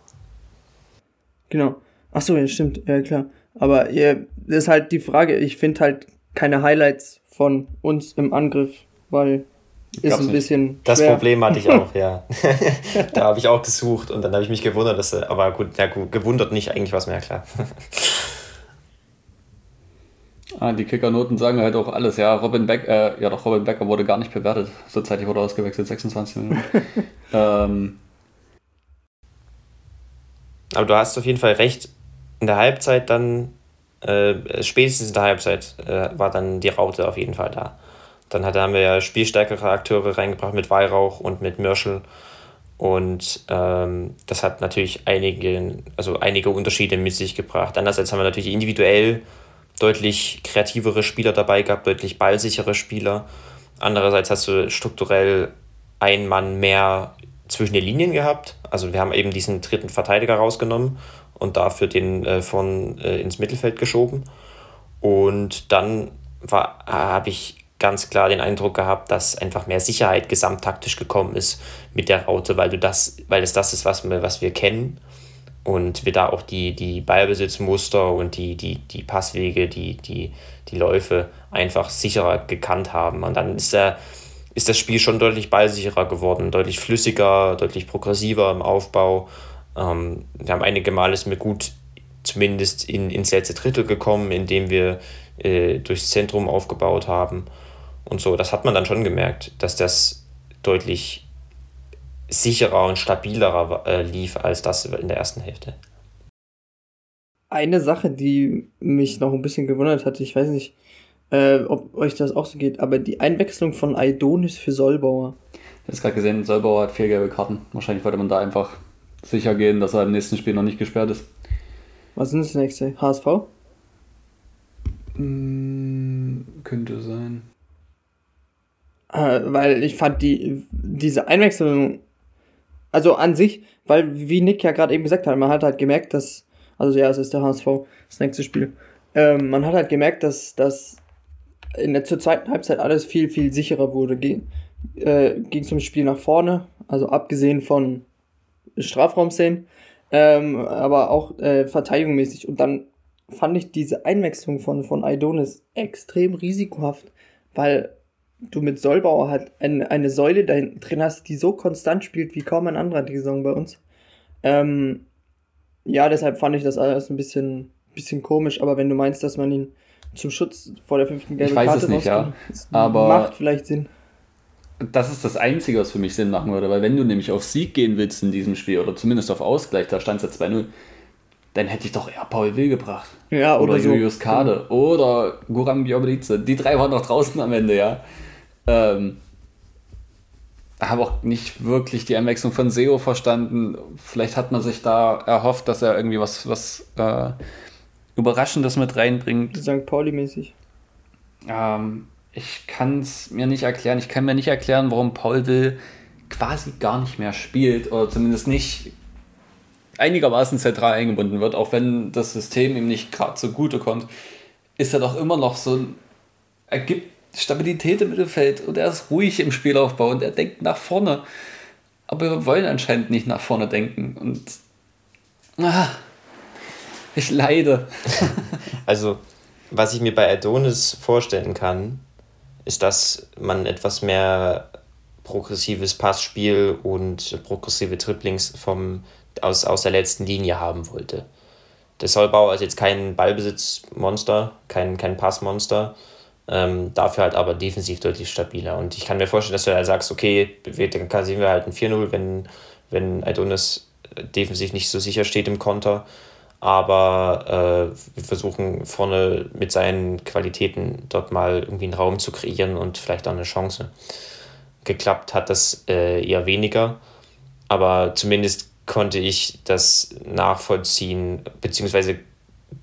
Genau. Achso, ja, stimmt. Ja, klar. Aber ja, das ist halt die Frage. Ich finde halt keine Highlights von uns im Angriff, weil ist ein bisschen. Nicht. Das Problem hatte ich auch, ja. da habe ich auch gesucht und dann habe ich mich gewundert, dass, aber gut, ja, gut, gewundert nicht, eigentlich war es mir ja klar. Ah, die Kickernoten sagen halt auch alles. Ja, Robin Beck, äh, ja doch, Robin Becker wurde gar nicht bewertet. So zeitig wurde ausgewechselt, 26 Minuten. ähm. Aber du hast auf jeden Fall recht. In der Halbzeit dann, äh, spätestens in der Halbzeit, äh, war dann die Raute auf jeden Fall da. Dann hat, haben wir ja spielstärkere Akteure reingebracht mit Weihrauch und mit Mürschel. Und ähm, das hat natürlich einige, also einige Unterschiede mit sich gebracht. Andererseits haben wir natürlich individuell deutlich kreativere Spieler dabei gehabt, deutlich ballsichere Spieler. Andererseits hast du strukturell einen Mann mehr zwischen den Linien gehabt. Also wir haben eben diesen dritten Verteidiger rausgenommen und dafür den äh, von äh, ins Mittelfeld geschoben. Und dann habe ich ganz klar den Eindruck gehabt, dass einfach mehr Sicherheit gesamttaktisch gekommen ist mit der Raute, weil du das, weil es das ist, was wir, was wir kennen und wir da auch die, die Ballbesitzmuster und die, die, die Passwege, die, die, die Läufe einfach sicherer gekannt haben. Und dann ist, der, ist das Spiel schon deutlich ballsicherer geworden, deutlich flüssiger, deutlich progressiver im Aufbau. Ähm, wir haben einige Male ist mir gut zumindest in, ins letzte Drittel gekommen, indem wir äh, durchs Zentrum aufgebaut haben und so. Das hat man dann schon gemerkt, dass das deutlich sicherer und stabilerer äh, lief als das in der ersten Hälfte. Eine Sache, die mich noch ein bisschen gewundert hat, ich weiß nicht, äh, ob euch das auch so geht, aber die Einwechslung von Aidonis für Solbauer. Ich habe gerade gesehen, Solbauer hat vier gelbe Karten. Wahrscheinlich wollte man da einfach sicher gehen, dass er im nächsten Spiel noch nicht gesperrt ist. Was ist das nächste? HSV? Mm, könnte sein. Äh, weil ich fand die, diese Einwechslung also an sich, weil wie Nick ja gerade eben gesagt hat, man hat halt gemerkt, dass, also ja, es ist der HSV, das nächste Spiel. Ähm, man hat halt gemerkt, dass, dass in der zur zweiten Halbzeit alles viel, viel sicherer wurde. Ging äh, ging zum Spiel nach vorne, also abgesehen von Strafraumszenen, ähm, aber auch äh, verteidigungsmäßig. Und dann fand ich diese Einwechslung von, von Aidonis extrem risikohaft, weil du mit Solbauer halt eine, eine Säule da hinten drin hast, die so konstant spielt wie kaum ein anderer die Saison bei uns. Ähm, ja, deshalb fand ich das alles ein bisschen, bisschen komisch, aber wenn du meinst, dass man ihn zum Schutz vor der fünften gelben Karte es nicht, ja. aber macht vielleicht Sinn. Das ist das Einzige, was für mich Sinn machen würde, weil wenn du nämlich auf Sieg gehen willst in diesem Spiel oder zumindest auf Ausgleich, da stand es ja 2-0, dann hätte ich doch eher Paul Will gebracht. Ja, oder, oder so. Julius Kade mhm. oder Guram Bioblice. Die drei waren noch draußen am Ende, ja. Ähm, habe auch nicht wirklich die Einwechslung von SEO verstanden. Vielleicht hat man sich da erhofft, dass er irgendwie was, was äh, Überraschendes mit reinbringt. St. Pauli-mäßig. Ähm, ich kann es mir nicht erklären. Ich kann mir nicht erklären, warum Paul Will quasi gar nicht mehr spielt oder zumindest nicht einigermaßen zentral eingebunden wird, auch wenn das System ihm nicht gerade so gute kommt, ist er doch immer noch so ein, er gibt Stabilität im Mittelfeld und er ist ruhig im Spielaufbau und er denkt nach vorne. Aber wir wollen anscheinend nicht nach vorne denken und ah, ich leide. also, was ich mir bei Adonis vorstellen kann, ist, dass man etwas mehr progressives Passspiel und progressive Triplings vom, aus, aus der letzten Linie haben wollte. Der Solbauer ist jetzt kein Ballbesitzmonster, kein, kein Passmonster, ähm, dafür halt aber defensiv deutlich stabiler. Und ich kann mir vorstellen, dass du halt sagst, okay, dann kassieren wir halt ein 4-0, wenn, wenn Adonis defensiv nicht so sicher steht im Konter. Aber äh, wir versuchen vorne mit seinen Qualitäten dort mal irgendwie einen Raum zu kreieren und vielleicht auch eine Chance. Geklappt hat das äh, eher weniger, aber zumindest konnte ich das nachvollziehen, beziehungsweise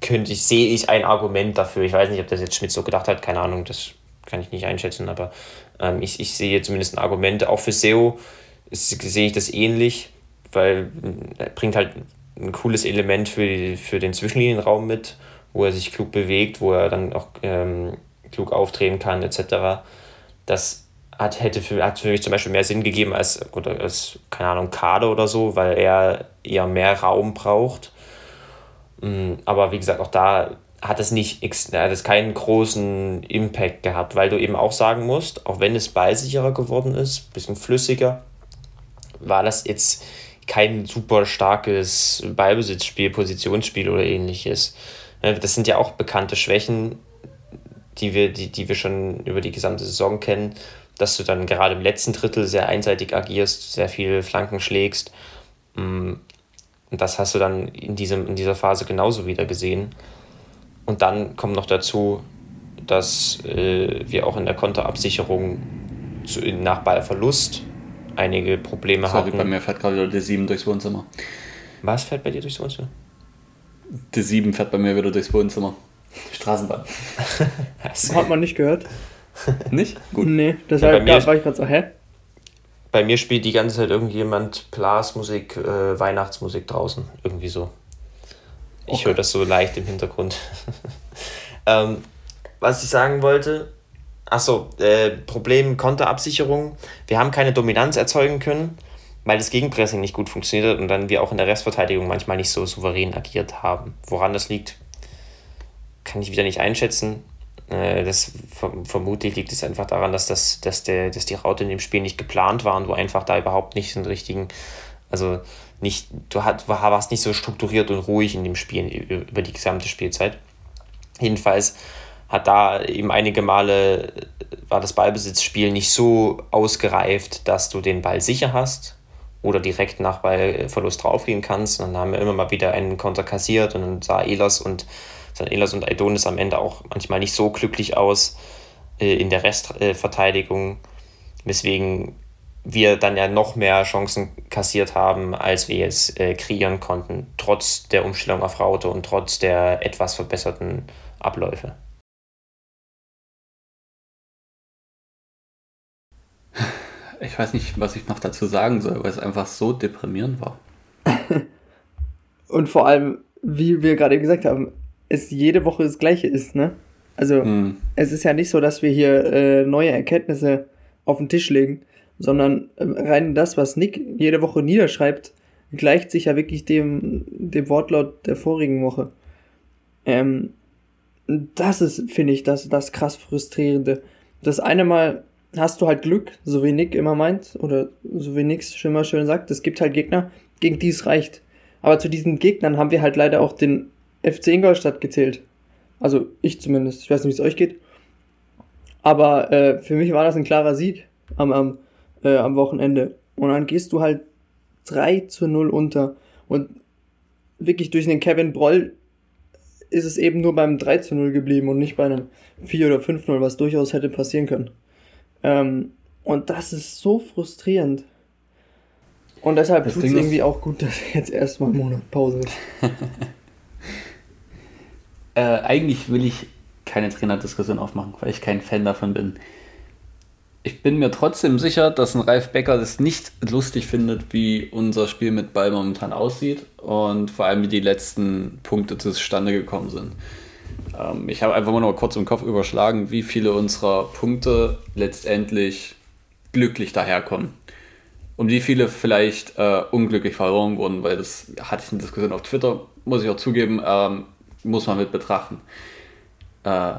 könnte ich, sehe ich ein Argument dafür. Ich weiß nicht, ob das jetzt Schmidt so gedacht hat, keine Ahnung, das kann ich nicht einschätzen, aber ähm, ich, ich sehe zumindest ein Argument. Auch für SEO sehe ich das ähnlich, weil er bringt halt ein cooles Element für, die, für den Zwischenlinienraum mit, wo er sich klug bewegt, wo er dann auch ähm, klug auftreten kann, etc. Das hat, hätte für, hat für mich zum Beispiel mehr Sinn gegeben als, oder als, keine Ahnung, Kader oder so, weil er eher mehr Raum braucht aber wie gesagt, auch da hat es nicht hat es keinen großen Impact gehabt, weil du eben auch sagen musst, auch wenn es ballsicherer geworden ist, bisschen flüssiger, war das jetzt kein super starkes Ballbesitzspiel, Positionsspiel oder ähnliches. Das sind ja auch bekannte Schwächen die wir, die, die wir schon über die gesamte Saison kennen, dass du dann gerade im letzten Drittel sehr einseitig agierst, sehr viele Flanken schlägst. Und das hast du dann in, diesem, in dieser Phase genauso wieder gesehen. Und dann kommt noch dazu, dass äh, wir auch in der Konterabsicherung zu, nach Ballverlust einige Probleme Sorry, hatten. bei mir fährt gerade wieder die 7 durchs Wohnzimmer. Was fährt bei dir durchs Wohnzimmer? Die 7 fährt bei mir wieder durchs Wohnzimmer. Straßenbahn. Hat man nicht gehört? nicht? Gut. Nee, das ja, war, mir, war ich gerade so, hä? Bei mir spielt die ganze Zeit irgendjemand Blasmusik, äh, Weihnachtsmusik draußen. Irgendwie so. Ich okay. höre das so leicht im Hintergrund. ähm, was ich sagen wollte, achso, äh, Problem Konterabsicherung. Wir haben keine Dominanz erzeugen können, weil das Gegenpressing nicht gut funktioniert hat und dann wir auch in der Restverteidigung manchmal nicht so souverän agiert haben. Woran das liegt, kann ich wieder nicht einschätzen. Äh, das vermutlich liegt es einfach daran, dass, das, dass, der, dass die Raute in dem Spiel nicht geplant war und du einfach da überhaupt nicht den richtigen, also nicht, du hat, warst nicht so strukturiert und ruhig in dem Spiel über die gesamte Spielzeit. Jedenfalls hat da eben einige Male war das Ballbesitzspiel nicht so ausgereift, dass du den Ball sicher hast oder direkt nach Ballverlust draufgehen kannst. Und dann haben wir immer mal wieder einen Konter kassiert und dann sah Elas und sahen Elas und Aidonis am Ende auch manchmal nicht so glücklich aus äh, in der Restverteidigung, weswegen wir dann ja noch mehr Chancen kassiert haben, als wir jetzt äh, kreieren konnten, trotz der Umstellung auf Raute und trotz der etwas verbesserten Abläufe. Ich weiß nicht, was ich noch dazu sagen soll, weil es einfach so deprimierend war. und vor allem, wie wir gerade gesagt haben, es jede Woche das Gleiche ist, ne? Also, hm. es ist ja nicht so, dass wir hier äh, neue Erkenntnisse auf den Tisch legen, sondern äh, rein das, was Nick jede Woche niederschreibt, gleicht sich ja wirklich dem, dem Wortlaut der vorigen Woche. Ähm, das ist, finde ich, das, das krass frustrierende. Das eine Mal hast du halt Glück, so wie Nick immer meint, oder so wie Nick schon mal schön sagt, es gibt halt Gegner, gegen die es reicht. Aber zu diesen Gegnern haben wir halt leider auch den FC Ingolstadt gezählt. Also ich zumindest. Ich weiß nicht, wie es euch geht. Aber äh, für mich war das ein klarer Sieg am, am, äh, am Wochenende. Und dann gehst du halt 3 zu 0 unter. Und wirklich durch den Kevin Broll ist es eben nur beim 3 zu 0 geblieben und nicht bei einem 4 oder 5 0, was durchaus hätte passieren können. Ähm, und das ist so frustrierend. Und deshalb tut es irgendwie auch gut, dass jetzt erstmal Monat Pause ist. äh, eigentlich will ich keine Trainerdiskussion aufmachen, weil ich kein Fan davon bin. Ich bin mir trotzdem sicher, dass ein Ralf Becker das nicht lustig findet, wie unser Spiel mit Ball momentan aussieht und vor allem wie die letzten Punkte zustande gekommen sind. Ähm, ich habe einfach mal nur kurz im Kopf überschlagen, wie viele unserer Punkte letztendlich glücklich daherkommen. Und wie viele vielleicht äh, unglücklich verloren wurden, weil das hatte ich eine Diskussion auf Twitter, muss ich auch zugeben, ähm, muss man mit betrachten. Äh,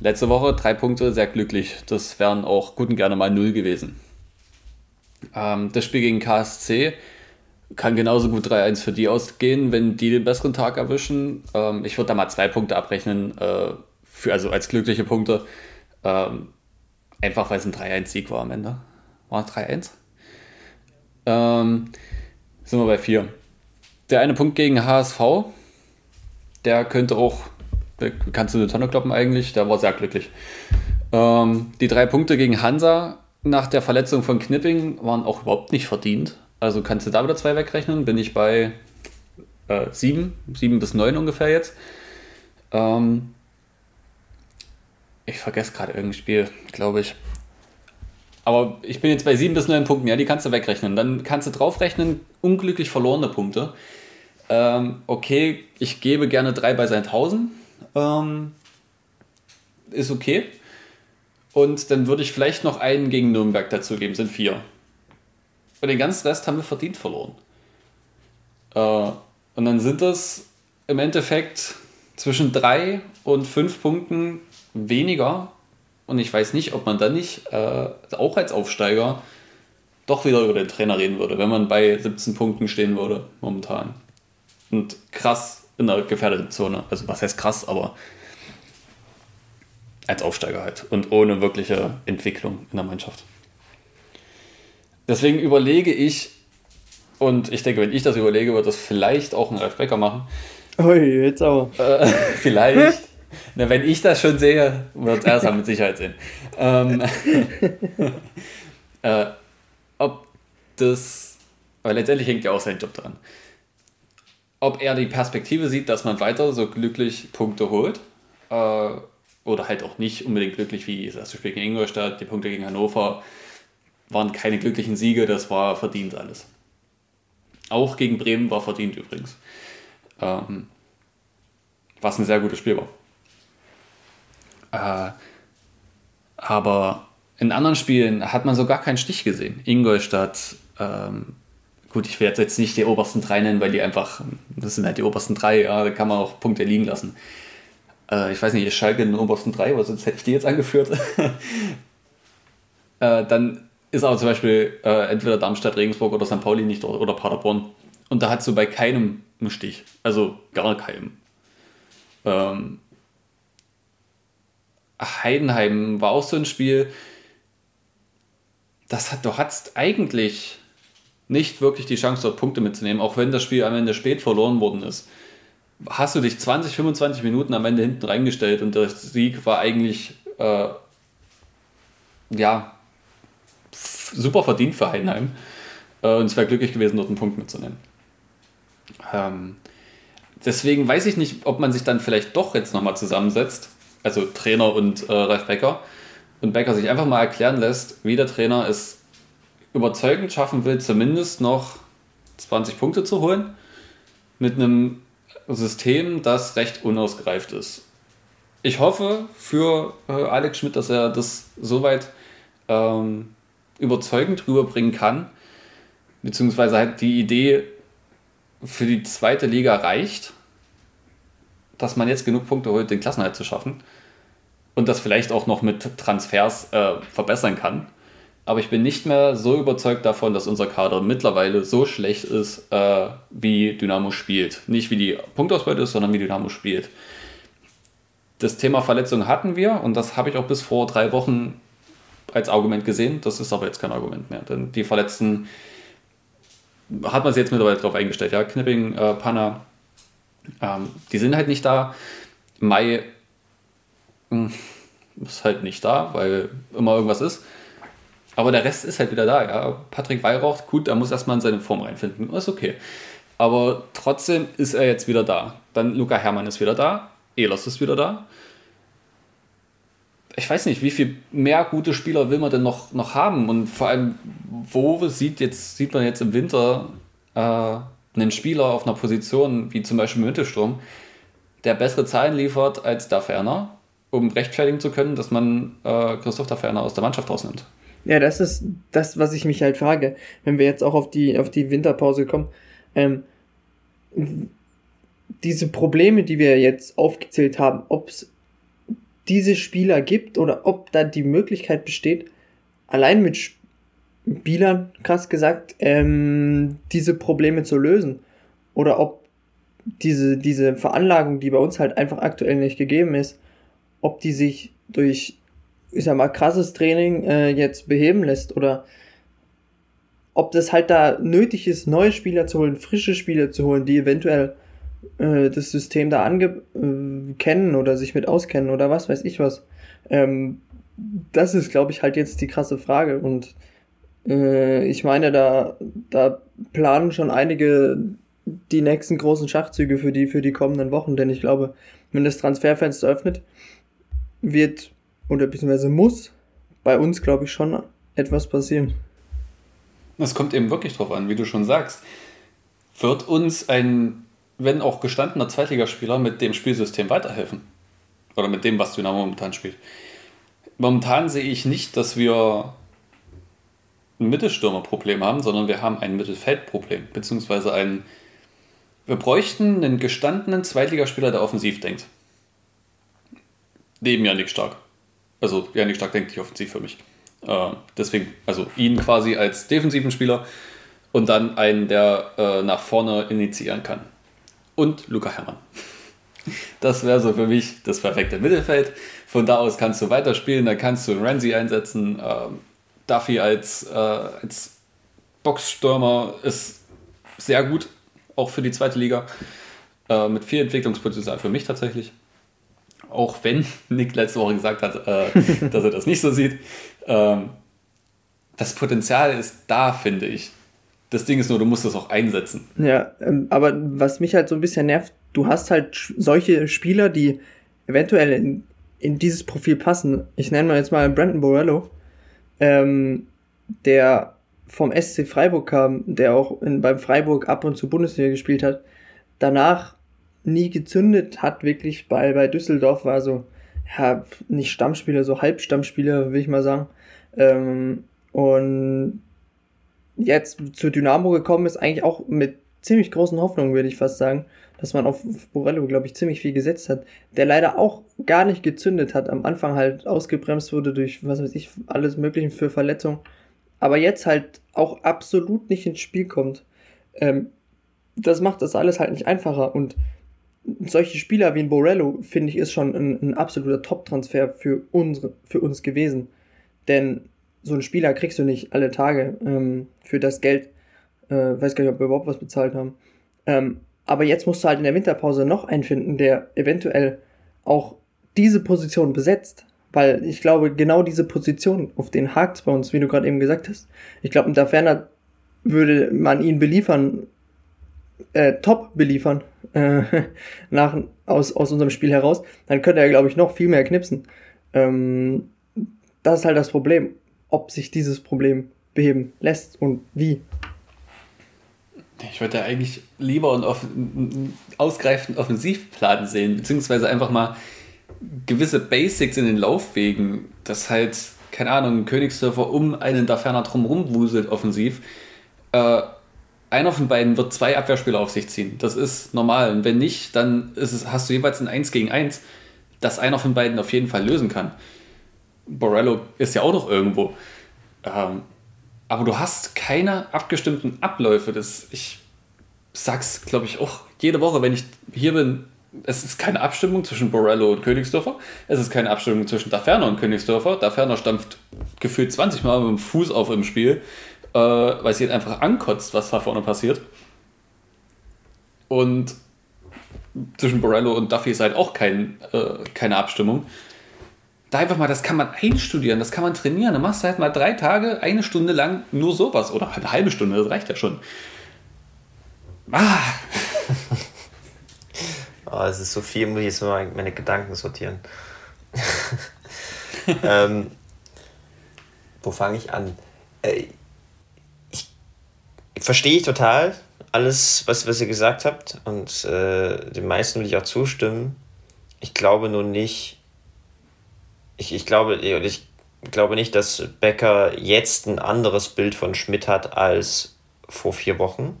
letzte Woche drei Punkte, sehr glücklich. Das wären auch gut und gerne mal null gewesen. Ähm, das Spiel gegen KSC kann genauso gut 3-1 für die ausgehen, wenn die den besseren Tag erwischen. Ähm, ich würde da mal zwei Punkte abrechnen, äh, für, also als glückliche Punkte. Ähm, einfach weil es ein 3-1-Sieg war am Ende. War es 3-1? Ähm, sind wir bei 4. Der eine Punkt gegen HSV, der könnte auch, kannst du eine Tonne kloppen eigentlich, der war sehr glücklich. Ähm, die drei Punkte gegen Hansa nach der Verletzung von Knipping waren auch überhaupt nicht verdient. Also kannst du da wieder zwei wegrechnen. Bin ich bei äh, sieben, sieben bis neun ungefähr jetzt. Ähm, ich vergesse gerade irgendein Spiel, glaube ich. Aber ich bin jetzt bei sieben bis neun Punkten. Ja, die kannst du wegrechnen. Dann kannst du draufrechnen, unglücklich verlorene Punkte. Ähm, okay, ich gebe gerne drei bei Seinhausen. Ähm, ist okay. Und dann würde ich vielleicht noch einen gegen Nürnberg dazugeben, sind vier. Und den ganzen Rest haben wir verdient verloren. Äh, und dann sind das im Endeffekt zwischen drei und fünf Punkten weniger. Und ich weiß nicht, ob man dann nicht äh, auch als Aufsteiger doch wieder über den Trainer reden würde, wenn man bei 17 Punkten stehen würde momentan. Und krass in der gefährdeten Zone. Also was heißt krass, aber als Aufsteiger halt und ohne wirkliche Entwicklung in der Mannschaft. Deswegen überlege ich, und ich denke, wenn ich das überlege, wird das vielleicht auch ein Ralf Becker machen. Ui, jetzt aber. Äh, vielleicht. Na, wenn ich das schon sehe, wird er es mit Sicherheit sehen. Ähm, äh, ob das, weil letztendlich hängt ja auch sein Job dran. Ob er die Perspektive sieht, dass man weiter so glücklich Punkte holt, äh, oder halt auch nicht unbedingt glücklich wie das erste Spiel gegen Ingolstadt, die Punkte gegen Hannover waren keine glücklichen Siege, das war verdient alles. Auch gegen Bremen war verdient übrigens. Ähm, was ein sehr gutes Spiel war. Äh, aber in anderen Spielen hat man so gar keinen Stich gesehen. Ingolstadt, ähm, gut, ich werde jetzt nicht die obersten drei nennen, weil die einfach, das sind halt die obersten drei, ja, da kann man auch Punkte liegen lassen. Äh, ich weiß nicht, ist Schalke in den obersten drei, aber sonst hätte ich die jetzt angeführt. äh, dann ist aber zum Beispiel äh, entweder Darmstadt, Regensburg oder St. Pauli nicht oder Paderborn. Und da hat du bei keinem einen Stich. Also gar keinem. Ähm, Heidenheim war auch so ein Spiel, das hat, du hattest eigentlich nicht wirklich die Chance, dort Punkte mitzunehmen, auch wenn das Spiel am Ende spät verloren worden ist. Hast du dich 20, 25 Minuten am Ende hinten reingestellt und der Sieg war eigentlich äh, ja super verdient für Heidenheim. Äh, und es wäre glücklich gewesen, dort einen Punkt mitzunehmen. Ähm, deswegen weiß ich nicht, ob man sich dann vielleicht doch jetzt nochmal zusammensetzt, also Trainer und äh, Ralf Becker, und Becker sich einfach mal erklären lässt, wie der Trainer es überzeugend schaffen will, zumindest noch 20 Punkte zu holen, mit einem System, das recht unausgereift ist. Ich hoffe für äh, Alex Schmidt, dass er das soweit ähm, überzeugend rüberbringen kann, beziehungsweise halt die Idee für die zweite Liga reicht, dass man jetzt genug Punkte holt, den Klassenhalt zu schaffen und das vielleicht auch noch mit Transfers äh, verbessern kann. Aber ich bin nicht mehr so überzeugt davon, dass unser Kader mittlerweile so schlecht ist, äh, wie Dynamo spielt. Nicht wie die Punktausbeute ist, sondern wie Dynamo spielt. Das Thema Verletzungen hatten wir und das habe ich auch bis vor drei Wochen als Argument gesehen. Das ist aber jetzt kein Argument mehr, denn die Verletzten hat man sich jetzt mittlerweile darauf eingestellt. Ja, Knipping, äh, Panna, ähm, die sind halt nicht da. Mai mh, hm, ist halt nicht da, weil immer irgendwas ist. Aber der Rest ist halt wieder da. Ja. Patrick Weihrauch, gut, er muss erstmal in seine Form reinfinden. Ist okay. Aber trotzdem ist er jetzt wieder da. Dann Luca Hermann ist wieder da. Elos ist wieder da ich weiß nicht, wie viel mehr gute Spieler will man denn noch, noch haben? Und vor allem, wo sieht, jetzt, sieht man jetzt im Winter äh, einen Spieler auf einer Position, wie zum Beispiel Mittelsturm, der bessere Zahlen liefert als der Ferner, um rechtfertigen zu können, dass man äh, Christoph der Ferner aus der Mannschaft rausnimmt? Ja, das ist das, was ich mich halt frage, wenn wir jetzt auch auf die, auf die Winterpause kommen. Ähm, diese Probleme, die wir jetzt aufgezählt haben, ob es diese Spieler gibt oder ob da die Möglichkeit besteht, allein mit Spielern, krass gesagt, ähm, diese Probleme zu lösen. Oder ob diese, diese Veranlagung, die bei uns halt einfach aktuell nicht gegeben ist, ob die sich durch, ich sag mal, krasses Training äh, jetzt beheben lässt oder ob das halt da nötig ist, neue Spieler zu holen, frische Spieler zu holen, die eventuell äh, das System da ange äh, kennen oder sich mit auskennen oder was weiß ich was. Ähm, das ist, glaube ich, halt jetzt die krasse Frage. Und äh, ich meine, da, da planen schon einige die nächsten großen Schachzüge für die, für die kommenden Wochen, denn ich glaube, wenn das Transferfenster öffnet, wird oder beziehungsweise muss bei uns, glaube ich, schon etwas passieren. Es kommt eben wirklich drauf an, wie du schon sagst. Wird uns ein wenn auch gestandener Zweitligaspieler mit dem Spielsystem weiterhelfen. Oder mit dem, was Dynamo momentan spielt. Momentan sehe ich nicht, dass wir ein Mittelstürmerproblem haben, sondern wir haben ein Mittelfeldproblem, beziehungsweise ein. Wir bräuchten einen gestandenen Zweitligaspieler, der offensiv denkt. Neben Janik Stark. Also Janik Stark denkt nicht offensiv für mich. Äh, deswegen, also ihn quasi als defensiven Spieler und dann einen, der äh, nach vorne initiieren kann und Luca Herrmann. Das wäre so für mich das perfekte Mittelfeld. Von da aus kannst du weiterspielen, da kannst du Ramsey einsetzen. Ähm, Duffy als, äh, als Boxstürmer ist sehr gut, auch für die zweite Liga. Äh, mit viel Entwicklungspotenzial für mich tatsächlich. Auch wenn Nick letzte Woche gesagt hat, äh, dass er das nicht so sieht. Ähm, das Potenzial ist da, finde ich. Das Ding ist nur, du musst es auch einsetzen. Ja, ähm, aber was mich halt so ein bisschen nervt, du hast halt solche Spieler, die eventuell in, in dieses Profil passen. Ich nenne mal jetzt mal Brandon Borello, ähm, der vom SC Freiburg kam, der auch in, beim Freiburg ab und zu Bundesliga gespielt hat, danach nie gezündet hat, wirklich bei, bei Düsseldorf war so, ja, nicht Stammspieler, so Halbstammspieler, will ich mal sagen. Ähm, und jetzt zu Dynamo gekommen ist, eigentlich auch mit ziemlich großen Hoffnungen, würde ich fast sagen, dass man auf Borello, glaube ich, ziemlich viel gesetzt hat, der leider auch gar nicht gezündet hat, am Anfang halt ausgebremst wurde durch, was weiß ich, alles Mögliche für Verletzungen, aber jetzt halt auch absolut nicht ins Spiel kommt. Ähm, das macht das alles halt nicht einfacher und solche Spieler wie ein Borello, finde ich, ist schon ein, ein absoluter Top-Transfer für, unsere, für uns gewesen. Denn so einen Spieler kriegst du nicht alle Tage ähm, für das Geld. Äh, weiß gar nicht, ob wir überhaupt was bezahlt haben. Ähm, aber jetzt musst du halt in der Winterpause noch einen finden, der eventuell auch diese Position besetzt. Weil ich glaube, genau diese Position, auf den hakt bei uns, wie du gerade eben gesagt hast. Ich glaube, da ferner würde man ihn beliefern, äh, top beliefern, äh, nach, aus, aus unserem Spiel heraus, dann könnte er, glaube ich, noch viel mehr knipsen. Ähm, das ist halt das Problem, ob sich dieses Problem beheben lässt und wie. Ich würde eigentlich lieber einen, einen ausgreifenden Offensivplan sehen, beziehungsweise einfach mal gewisse Basics in den Laufwegen, dass halt, keine Ahnung, ein Königsdörfer um einen da ferner drum rumwuselt offensiv. Äh, einer von beiden wird zwei Abwehrspieler auf sich ziehen. Das ist normal. Und wenn nicht, dann es, hast du jeweils ein 1 gegen 1, das einer von beiden auf jeden Fall lösen kann. Borello ist ja auch noch irgendwo. Ähm, aber du hast keine abgestimmten Abläufe. Das, ich sag's, glaube ich, auch jede Woche, wenn ich hier bin. Es ist keine Abstimmung zwischen Borello und Königsdörfer. Es ist keine Abstimmung zwischen Daferner und Königsdörfer. Daferner stampft gefühlt 20 Mal mit dem Fuß auf im Spiel, äh, weil sie halt einfach ankotzt, was da vorne passiert. Und zwischen Borello und Duffy ist halt auch kein, äh, keine Abstimmung da einfach mal, das kann man einstudieren, das kann man trainieren. Dann machst du halt mal drei Tage, eine Stunde lang nur sowas oder eine halbe Stunde, das reicht ja schon. Ah! oh, es ist so viel, muss ich jetzt mal meine Gedanken sortieren. ähm, wo fange ich an? Äh, verstehe ich total alles, was, was ihr gesagt habt und äh, den meisten will ich auch zustimmen. Ich glaube nur nicht, ich, ich, glaube, ich glaube nicht, dass Becker jetzt ein anderes Bild von Schmidt hat als vor vier Wochen.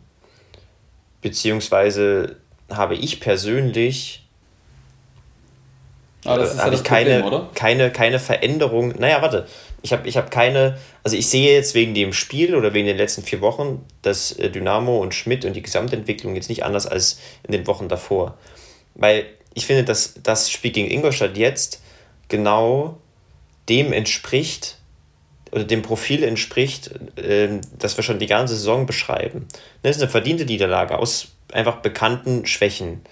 Beziehungsweise habe ich persönlich ah, das ist habe ich keine, Problem, keine, keine Veränderung. Naja, warte. Ich habe ich hab keine, also ich sehe jetzt wegen dem Spiel oder wegen den letzten vier Wochen, dass äh, Dynamo und Schmidt und die Gesamtentwicklung jetzt nicht anders als in den Wochen davor. Weil ich finde, dass das Spiel gegen Ingolstadt jetzt genau dem entspricht oder dem Profil entspricht, äh, das wir schon die ganze Saison beschreiben. Das ist eine verdiente Niederlage aus einfach bekannten Schwächen.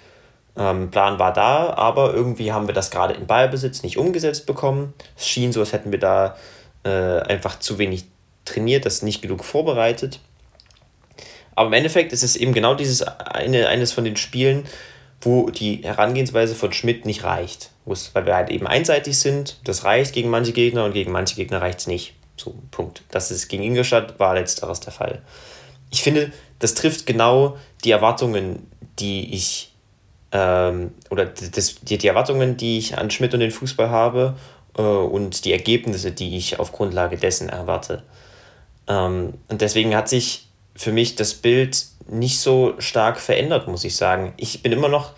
Ähm, Plan war da, aber irgendwie haben wir das gerade in Ballbesitz nicht umgesetzt bekommen. Es schien so, als hätten wir da äh, einfach zu wenig trainiert, das nicht genug vorbereitet. Aber im Endeffekt ist es eben genau dieses eine, eines von den Spielen, wo die Herangehensweise von Schmidt nicht reicht. Weil wir halt eben einseitig sind, das reicht gegen manche Gegner und gegen manche Gegner reicht es nicht. So, Punkt. Das ist gegen Ingolstadt war letzteres der Fall. Ich finde, das trifft genau die Erwartungen, die ich, ähm, oder das, die, die Erwartungen, die ich an Schmidt und den Fußball habe und die Ergebnisse, die ich auf Grundlage dessen erwarte. Ähm, und deswegen hat sich für mich das Bild nicht so stark verändert, muss ich sagen. Ich bin immer noch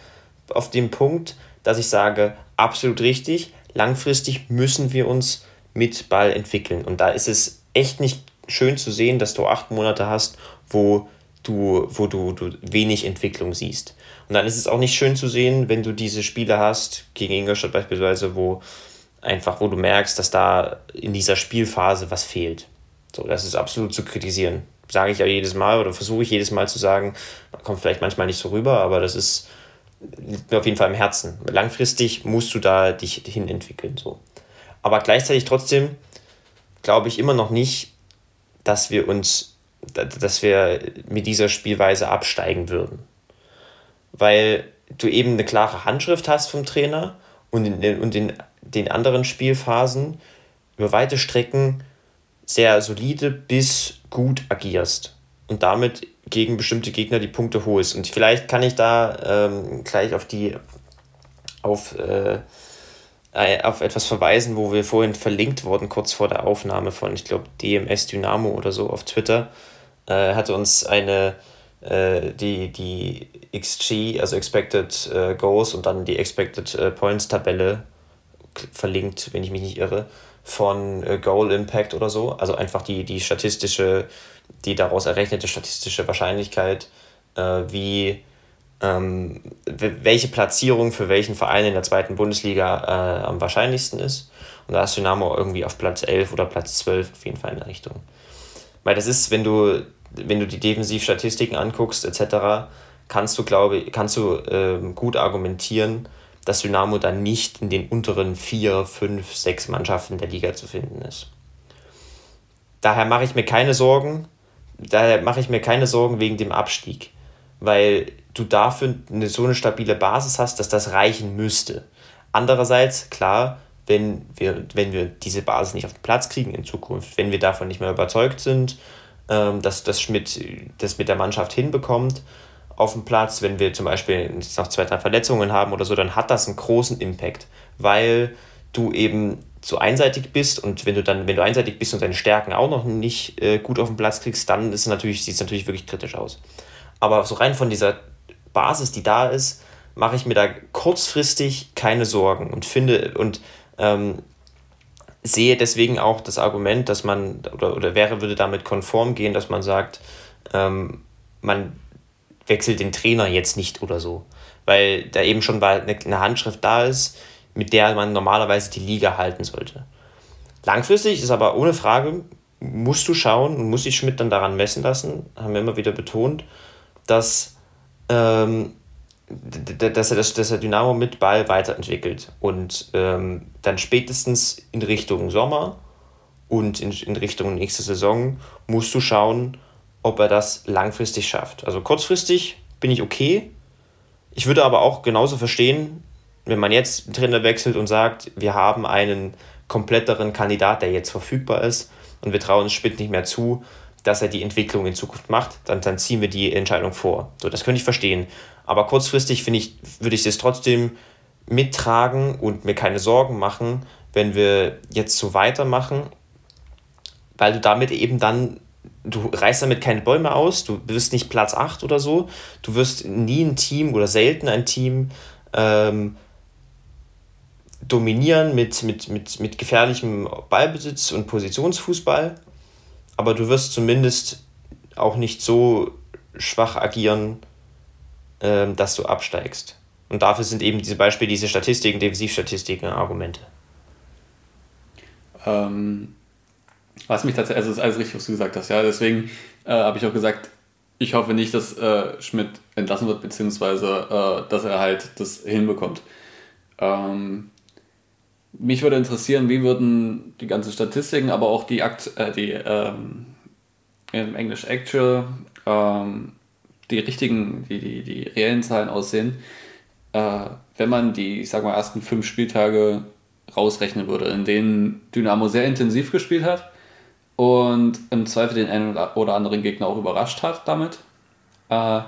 auf dem Punkt, dass ich sage, absolut richtig, langfristig müssen wir uns mit Ball entwickeln. Und da ist es echt nicht schön zu sehen, dass du acht Monate hast, wo du, wo du, du wenig Entwicklung siehst. Und dann ist es auch nicht schön zu sehen, wenn du diese Spiele hast, gegen Ingolstadt beispielsweise, wo einfach, wo du merkst, dass da in dieser Spielphase was fehlt. So, das ist absolut zu kritisieren. Sage ich ja jedes Mal oder versuche ich jedes Mal zu sagen, kommt vielleicht manchmal nicht so rüber, aber das ist liegt mir auf jeden Fall im Herzen. Langfristig musst du da dich hin entwickeln. So. Aber gleichzeitig trotzdem glaube ich immer noch nicht, dass wir uns, dass wir mit dieser Spielweise absteigen würden. Weil du eben eine klare Handschrift hast vom Trainer und in, den, und in den anderen Spielphasen über weite Strecken sehr solide bis gut agierst und damit gegen bestimmte Gegner die Punkte holst. Und vielleicht kann ich da ähm, gleich auf die auf, äh, auf etwas verweisen, wo wir vorhin verlinkt wurden, kurz vor der Aufnahme von, ich glaube, DMS Dynamo oder so auf Twitter, äh, hat uns eine äh, die, die XG, also Expected äh, Goals und dann die Expected äh, Points Tabelle verlinkt, wenn ich mich nicht irre, von äh, Goal Impact oder so. Also einfach die, die statistische, die daraus errechnete statistische Wahrscheinlichkeit, äh, wie ähm, welche Platzierung für welchen Verein in der zweiten Bundesliga äh, am wahrscheinlichsten ist. Und da ist Dynamo irgendwie auf Platz 11 oder Platz 12 auf jeden Fall in der Richtung. Weil das ist, wenn du, wenn du die Defensivstatistiken anguckst, etc., kannst du, glaube kannst du ähm, gut argumentieren, dass Dynamo dann nicht in den unteren vier, fünf, sechs Mannschaften der Liga zu finden ist. Daher mache ich mir keine Sorgen, daher mache ich mir keine Sorgen wegen dem Abstieg, weil du dafür eine, so eine stabile Basis hast, dass das reichen müsste. Andererseits, klar, wenn wir, wenn wir diese Basis nicht auf den Platz kriegen in Zukunft, wenn wir davon nicht mehr überzeugt sind, ähm, dass das Schmidt das mit der Mannschaft hinbekommt, auf dem Platz. Wenn wir zum Beispiel noch zwei, drei Verletzungen haben oder so, dann hat das einen großen Impact, weil du eben zu einseitig bist und wenn du dann, wenn du einseitig bist und deine Stärken auch noch nicht äh, gut auf den Platz kriegst, dann ist natürlich, sieht es natürlich wirklich kritisch aus. Aber so rein von dieser Basis, die da ist, mache ich mir da kurzfristig keine Sorgen und finde und ähm, sehe deswegen auch das Argument, dass man, oder, oder wäre, würde damit konform gehen, dass man sagt, ähm, man wechselt den Trainer jetzt nicht oder so. Weil da eben schon eine Handschrift da ist, mit der man normalerweise die Liga halten sollte. Langfristig ist aber ohne Frage, musst du schauen und muss sich Schmidt dann daran messen lassen, haben wir immer wieder betont, dass, ähm, dass, er das, dass er Dynamo mit Ball weiterentwickelt und ähm, dann spätestens in Richtung Sommer und in, in Richtung nächste Saison musst du schauen, ob er das langfristig schafft. Also kurzfristig bin ich okay. Ich würde aber auch genauso verstehen, wenn man jetzt einen Trainer wechselt und sagt, wir haben einen kompletteren Kandidat, der jetzt verfügbar ist und wir trauen Schmidt nicht mehr zu, dass er die Entwicklung in Zukunft macht, dann, dann ziehen wir die Entscheidung vor. So, das könnte ich verstehen. Aber kurzfristig finde ich, würde ich es trotzdem mittragen und mir keine Sorgen machen, wenn wir jetzt so weitermachen, weil du damit eben dann du reißt damit keine Bäume aus, du wirst nicht Platz 8 oder so, du wirst nie ein Team oder selten ein Team ähm, dominieren mit, mit, mit, mit gefährlichem Ballbesitz und Positionsfußball, aber du wirst zumindest auch nicht so schwach agieren, ähm, dass du absteigst. Und dafür sind eben diese Beispiele, diese Statistiken, Defensivstatistiken Argumente. Ähm, was mich tatsächlich, also ist alles richtig, was du gesagt hast, ja. Deswegen äh, habe ich auch gesagt, ich hoffe nicht, dass äh, Schmidt entlassen wird, beziehungsweise äh, dass er halt das hinbekommt. Ähm, mich würde interessieren, wie würden die ganzen Statistiken, aber auch die, Akt, äh, die ähm, im Englisch Actual, ähm, die richtigen, die, die, die reellen Zahlen aussehen, äh, wenn man die, ich sag mal, ersten fünf Spieltage rausrechnen würde, in denen Dynamo sehr intensiv gespielt hat und im Zweifel den einen oder anderen Gegner auch überrascht hat damit. Äh,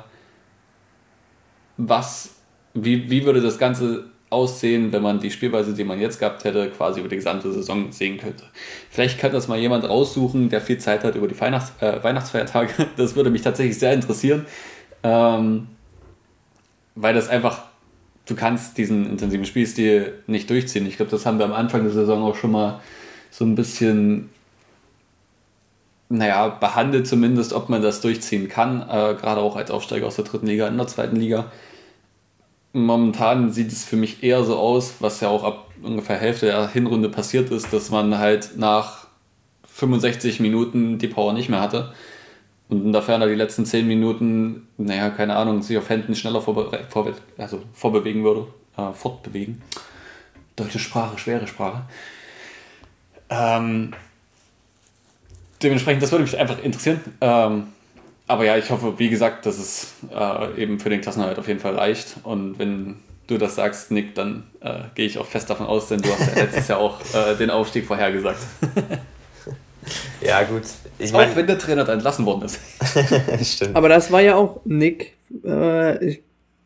was, wie, wie würde das Ganze aussehen, wenn man die Spielweise, die man jetzt gehabt hätte, quasi über die gesamte Saison sehen könnte? Vielleicht könnte das mal jemand raussuchen, der viel Zeit hat über die Weihnachts äh, Weihnachtsfeiertage. Das würde mich tatsächlich sehr interessieren, ähm, weil das einfach, du kannst diesen intensiven Spielstil nicht durchziehen. Ich glaube, das haben wir am Anfang der Saison auch schon mal so ein bisschen naja, behandelt zumindest, ob man das durchziehen kann, äh, gerade auch als Aufsteiger aus der dritten Liga in der zweiten Liga. Momentan sieht es für mich eher so aus, was ja auch ab ungefähr Hälfte der Hinrunde passiert ist, dass man halt nach 65 Minuten die Power nicht mehr hatte. Und dafür die letzten 10 Minuten, naja, keine Ahnung, sich auf Händen schneller vorbe vorbe also vorbewegen würde, äh, fortbewegen. Deutsche Sprache, schwere Sprache. Ähm, dementsprechend, das würde mich einfach interessieren. Ähm, aber ja, ich hoffe, wie gesagt, dass es äh, eben für den Klassenerhalt auf jeden Fall reicht. Und wenn du das sagst, Nick, dann äh, gehe ich auch fest davon aus, denn du hast ja letztes Jahr auch äh, den Aufstieg vorhergesagt. ja, gut. Ich mein, auch wenn der Trainer dann entlassen worden ist. Stimmt. Aber das war ja auch Nick, äh,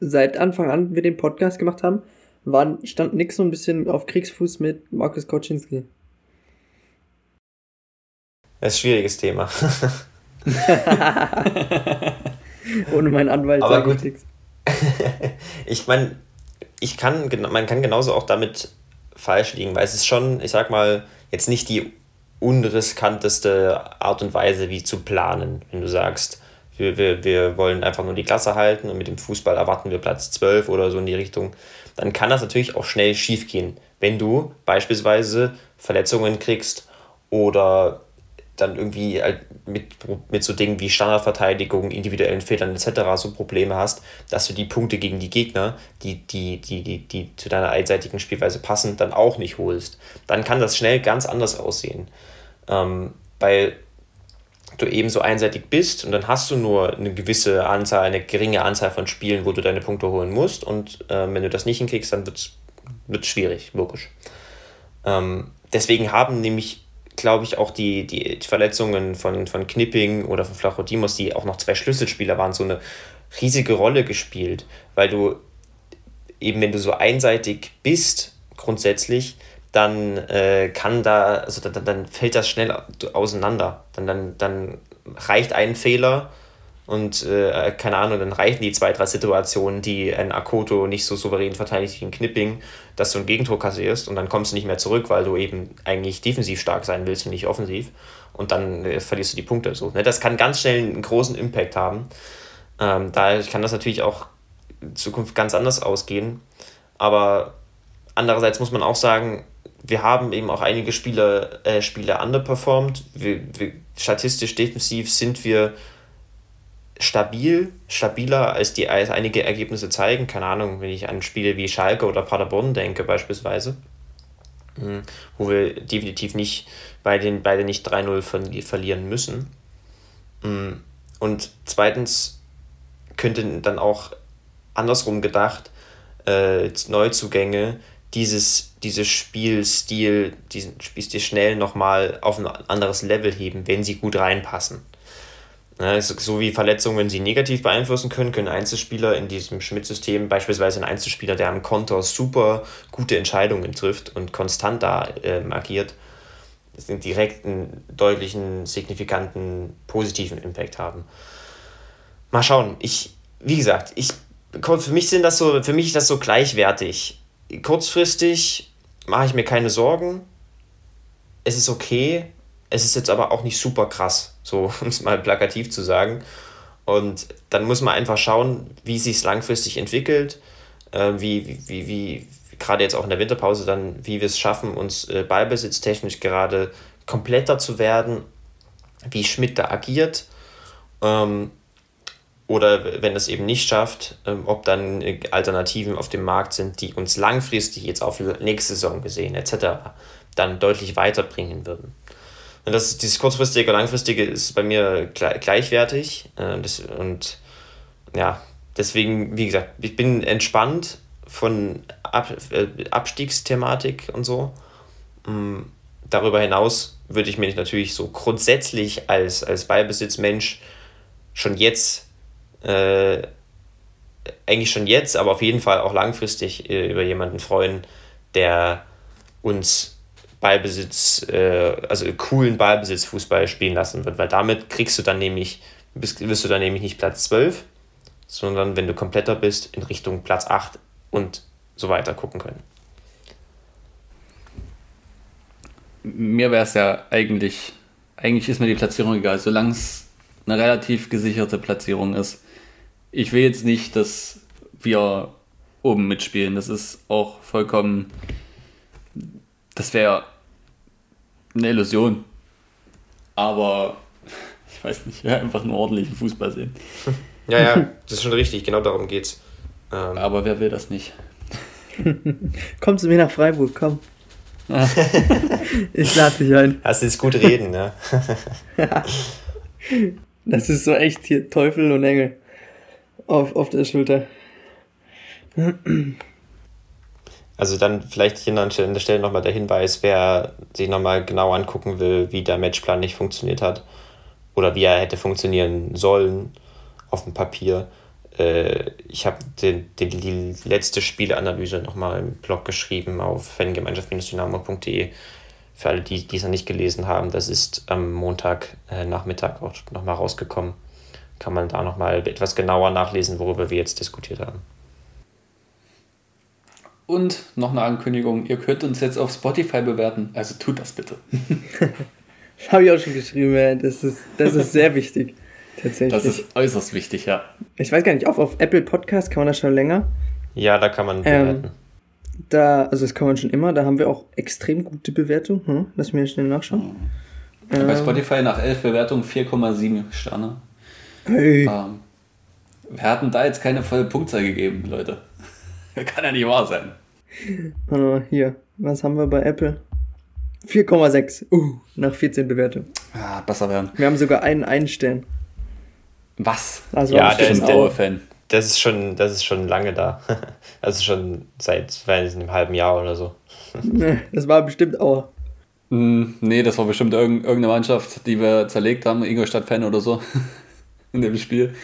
seit Anfang an wir den Podcast gemacht haben, war, stand Nick so ein bisschen auf Kriegsfuß mit Markus Koczynski. Das ist ein schwieriges Thema. Ohne meinen Anwalt Aber gut. ich meine, ich kann, man kann genauso auch damit falsch liegen, weil es ist schon, ich sag mal, jetzt nicht die unriskanteste Art und Weise, wie zu planen, wenn du sagst, wir, wir, wir wollen einfach nur die Klasse halten und mit dem Fußball erwarten wir Platz 12 oder so in die Richtung, dann kann das natürlich auch schnell schief gehen, wenn du beispielsweise Verletzungen kriegst oder dann irgendwie halt mit, mit so Dingen wie Standardverteidigung, individuellen Fehlern etc. so Probleme hast, dass du die Punkte gegen die Gegner, die, die, die, die, die zu deiner einseitigen Spielweise passen, dann auch nicht holst. Dann kann das schnell ganz anders aussehen. Ähm, weil du eben so einseitig bist und dann hast du nur eine gewisse Anzahl, eine geringe Anzahl von Spielen, wo du deine Punkte holen musst und äh, wenn du das nicht hinkriegst, dann wird es schwierig, logisch. Ähm, deswegen haben nämlich glaube ich, auch die, die Verletzungen von, von Knipping oder von Flachodimos, die auch noch zwei Schlüsselspieler waren, so eine riesige Rolle gespielt, weil du eben, wenn du so einseitig bist, grundsätzlich, dann äh, kann da, also dann, dann fällt das schnell auseinander. Dann, dann, dann reicht ein Fehler und äh, keine Ahnung, dann reichen die zwei, drei Situationen, die ein Akoto nicht so souverän verteidigt wie ein Knipping, dass du ein Gegentor kassierst und dann kommst du nicht mehr zurück, weil du eben eigentlich defensiv stark sein willst und nicht offensiv. Und dann äh, verlierst du die Punkte. So, ne? Das kann ganz schnell einen großen Impact haben. Ähm, daher kann das natürlich auch in Zukunft ganz anders ausgehen. Aber andererseits muss man auch sagen, wir haben eben auch einige Spieler, äh, Spiele underperformed. Wir, wir, statistisch defensiv sind wir stabil, stabiler als die als einige Ergebnisse zeigen. Keine Ahnung, wenn ich an Spiele wie Schalke oder Paderborn denke beispielsweise, hm, wo wir definitiv nicht bei beide nicht 3-0 verlieren müssen. Hm, und zweitens könnte dann auch andersrum gedacht äh, Neuzugänge dieses, dieses Spielstil, diesen Spielstil schnell nochmal auf ein anderes Level heben, wenn sie gut reinpassen. Ne, so wie Verletzungen sie negativ beeinflussen können, können Einzelspieler in diesem Schmidt-System, beispielsweise ein Einzelspieler, der am Konter super gute Entscheidungen trifft und konstant da ähm, agiert, einen direkten, deutlichen, signifikanten, positiven Impact haben. Mal schauen. Ich, wie gesagt, ich, für mich sind das so, für mich ist das so gleichwertig. Kurzfristig mache ich mir keine Sorgen. Es ist okay. Es ist jetzt aber auch nicht super krass so um es mal plakativ zu sagen. Und dann muss man einfach schauen, wie sich es langfristig entwickelt, äh, wie, wie, wie, wie gerade jetzt auch in der Winterpause dann, wie wir es schaffen, uns äh, ballbesitztechnisch gerade kompletter zu werden, wie Schmidt da agiert. Ähm, oder wenn es eben nicht schafft, ähm, ob dann äh, Alternativen auf dem Markt sind, die uns langfristig jetzt auf nächste Saison gesehen etc. dann deutlich weiterbringen würden. Das, dieses kurzfristige und langfristige ist bei mir gleichwertig. Äh, das, und ja, deswegen, wie gesagt, ich bin entspannt von Ab, äh, Abstiegsthematik und so. Mm, darüber hinaus würde ich mich natürlich so grundsätzlich als, als Ballbesitzmensch schon jetzt, äh, eigentlich schon jetzt, aber auf jeden Fall auch langfristig äh, über jemanden freuen, der uns Ballbesitz, äh, also coolen Ballbesitz-Fußball spielen lassen wird, weil damit kriegst du dann nämlich, bist, wirst du dann nämlich nicht Platz 12, sondern wenn du kompletter bist, in Richtung Platz 8 und so weiter gucken können. Mir wäre es ja eigentlich eigentlich ist mir die Platzierung egal, solange es eine relativ gesicherte Platzierung ist. Ich will jetzt nicht, dass wir oben mitspielen. Das ist auch vollkommen. Das wäre eine Illusion. Aber ich weiß nicht, ja, einfach einen ordentlichen Fußball sehen. Ja, ja, das ist schon richtig, genau darum geht's. Ähm, Aber wer will das nicht? komm zu mir nach Freiburg, komm. ich lade dich ein. Hast du jetzt gut reden, ne? ja. Das ist so echt hier Teufel und Engel auf, auf der Schulter. Also dann vielleicht hier an der Stelle nochmal der Hinweis, wer sich nochmal genau angucken will, wie der Matchplan nicht funktioniert hat oder wie er hätte funktionieren sollen auf dem Papier. Äh, ich habe den, den, die letzte Spieleanalyse nochmal im Blog geschrieben auf fangemeinschaft-dynamo.de. Für alle, die es noch nicht gelesen haben, das ist am Montagnachmittag äh, auch nochmal rausgekommen. Kann man da nochmal etwas genauer nachlesen, worüber wir jetzt diskutiert haben. Und noch eine Ankündigung, ihr könnt uns jetzt auf Spotify bewerten, also tut das bitte. das habe ich auch schon geschrieben, das ist, das ist sehr wichtig. Tatsächlich. Das ist äußerst wichtig, ja. Ich weiß gar nicht, auf, auf Apple Podcast kann man das schon länger. Ja, da kann man bewerten. Ähm, da, also das kann man schon immer, da haben wir auch extrem gute Bewertungen. Hm? Lass mich schnell nachschauen. Mhm. Bei Spotify nach 11 Bewertungen 4,7 Sterne. Hey. Ähm, wir hatten da jetzt keine volle Punktzahl gegeben, Leute. Kann ja nicht wahr sein. Warte hier. Was haben wir bei Apple? 4,6. Uh, nach 14 Bewertungen. Ah, besser werden. Wir haben sogar einen Einstern. Was? Also ja, der ist der Fan. Das ist schon, das ist schon lange da. Also schon seit weiß nicht, einem halben Jahr oder so. Das war bestimmt auch. Mm, nee, das war bestimmt irgendeine Mannschaft, die wir zerlegt haben, Ingolstadt-Fan oder so, in dem Spiel.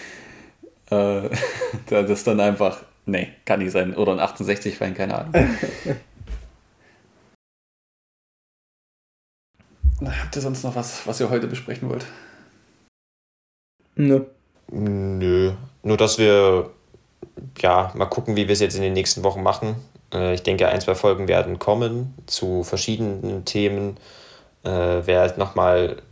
Äh, das ist dann einfach, nee, kann nicht sein. Oder ein 68-Fan, keine Ahnung. Habt ihr sonst noch was, was ihr heute besprechen wollt? Nö. Nö. Nur, dass wir ja mal gucken, wie wir es jetzt in den nächsten Wochen machen. Äh, ich denke, ein, zwei Folgen werden kommen zu verschiedenen Themen. Äh, wer halt nochmal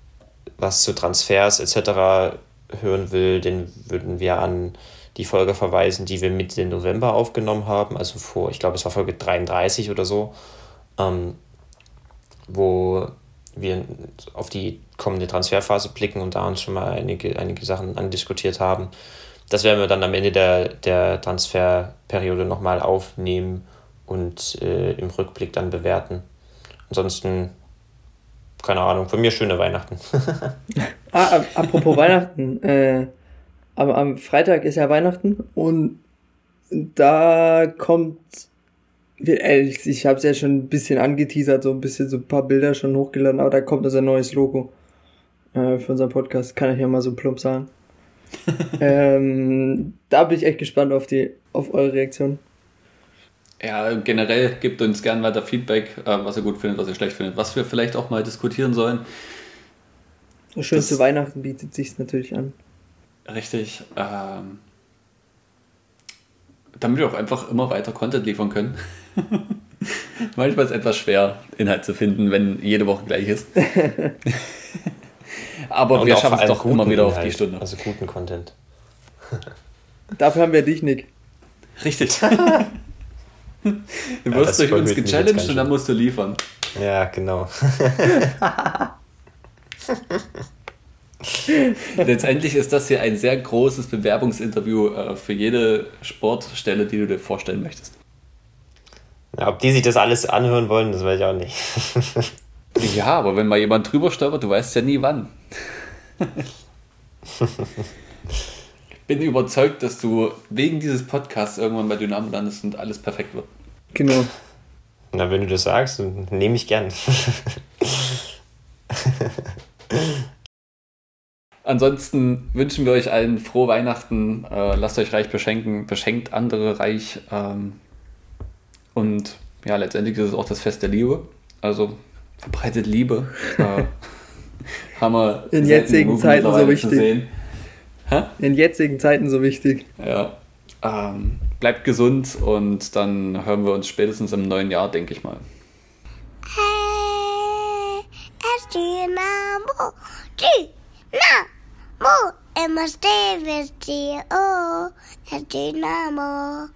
was zu Transfers etc. hören will, den würden wir an die Folge verweisen, die wir Mitte November aufgenommen haben. Also vor, ich glaube, es war Folge 33 oder so. Ähm, wo wir auf die kommende Transferphase blicken und da uns schon mal einige, einige Sachen andiskutiert haben. Das werden wir dann am Ende der, der Transferperiode nochmal aufnehmen und äh, im Rückblick dann bewerten. Ansonsten, keine Ahnung, von mir schöne Weihnachten. ah, apropos Weihnachten, äh, aber am Freitag ist ja Weihnachten und da kommt ich habe es ja schon ein bisschen angeteasert, so ein bisschen so ein paar Bilder schon hochgeladen, aber da kommt also ein neues Logo äh, für unseren Podcast, kann ich ja mal so plump sagen. ähm, da bin ich echt gespannt auf die, auf eure Reaktion. Ja, generell gebt uns gern weiter Feedback, äh, was ihr gut findet, was ihr schlecht findet, was wir vielleicht auch mal diskutieren sollen. Schön zu Weihnachten bietet sich natürlich an. Richtig. Ähm, damit wir auch einfach immer weiter Content liefern können. Manchmal ist es etwas schwer, Inhalt zu finden, wenn jede Woche gleich ist. Aber Und wir schaffen es doch immer wieder Inhalt, auf die Stunde. Also guten Content. Dafür haben wir dich, Nick. Richtig. du wirst ja, durch uns gechallenged und dann musst du liefern. Ja, genau. Letztendlich ist das hier ein sehr großes Bewerbungsinterview äh, für jede Sportstelle, die du dir vorstellen möchtest. Ja, ob die sich das alles anhören wollen, das weiß ich auch nicht. ja, aber wenn mal jemand drüber stolpert, du weißt ja nie wann. ich bin überzeugt, dass du wegen dieses Podcasts irgendwann bei Dynamo landest und alles perfekt wird. Genau. Na, wenn du das sagst, dann nehme ich gern. Ansonsten wünschen wir euch allen frohe Weihnachten. Äh, lasst euch reich beschenken. Beschenkt andere reich. Ähm, und ja, letztendlich ist es auch das Fest der Liebe. Also verbreitet Liebe. Äh, haben wir in jetzigen Zeiten so wichtig. In jetzigen Zeiten so wichtig. Ja. Ähm, bleibt gesund und dann hören wir uns spätestens im neuen Jahr, denke ich mal. Hey, Dynamo, Dynamo, immer steh, wisst ihr, oh, Herr Dynamo.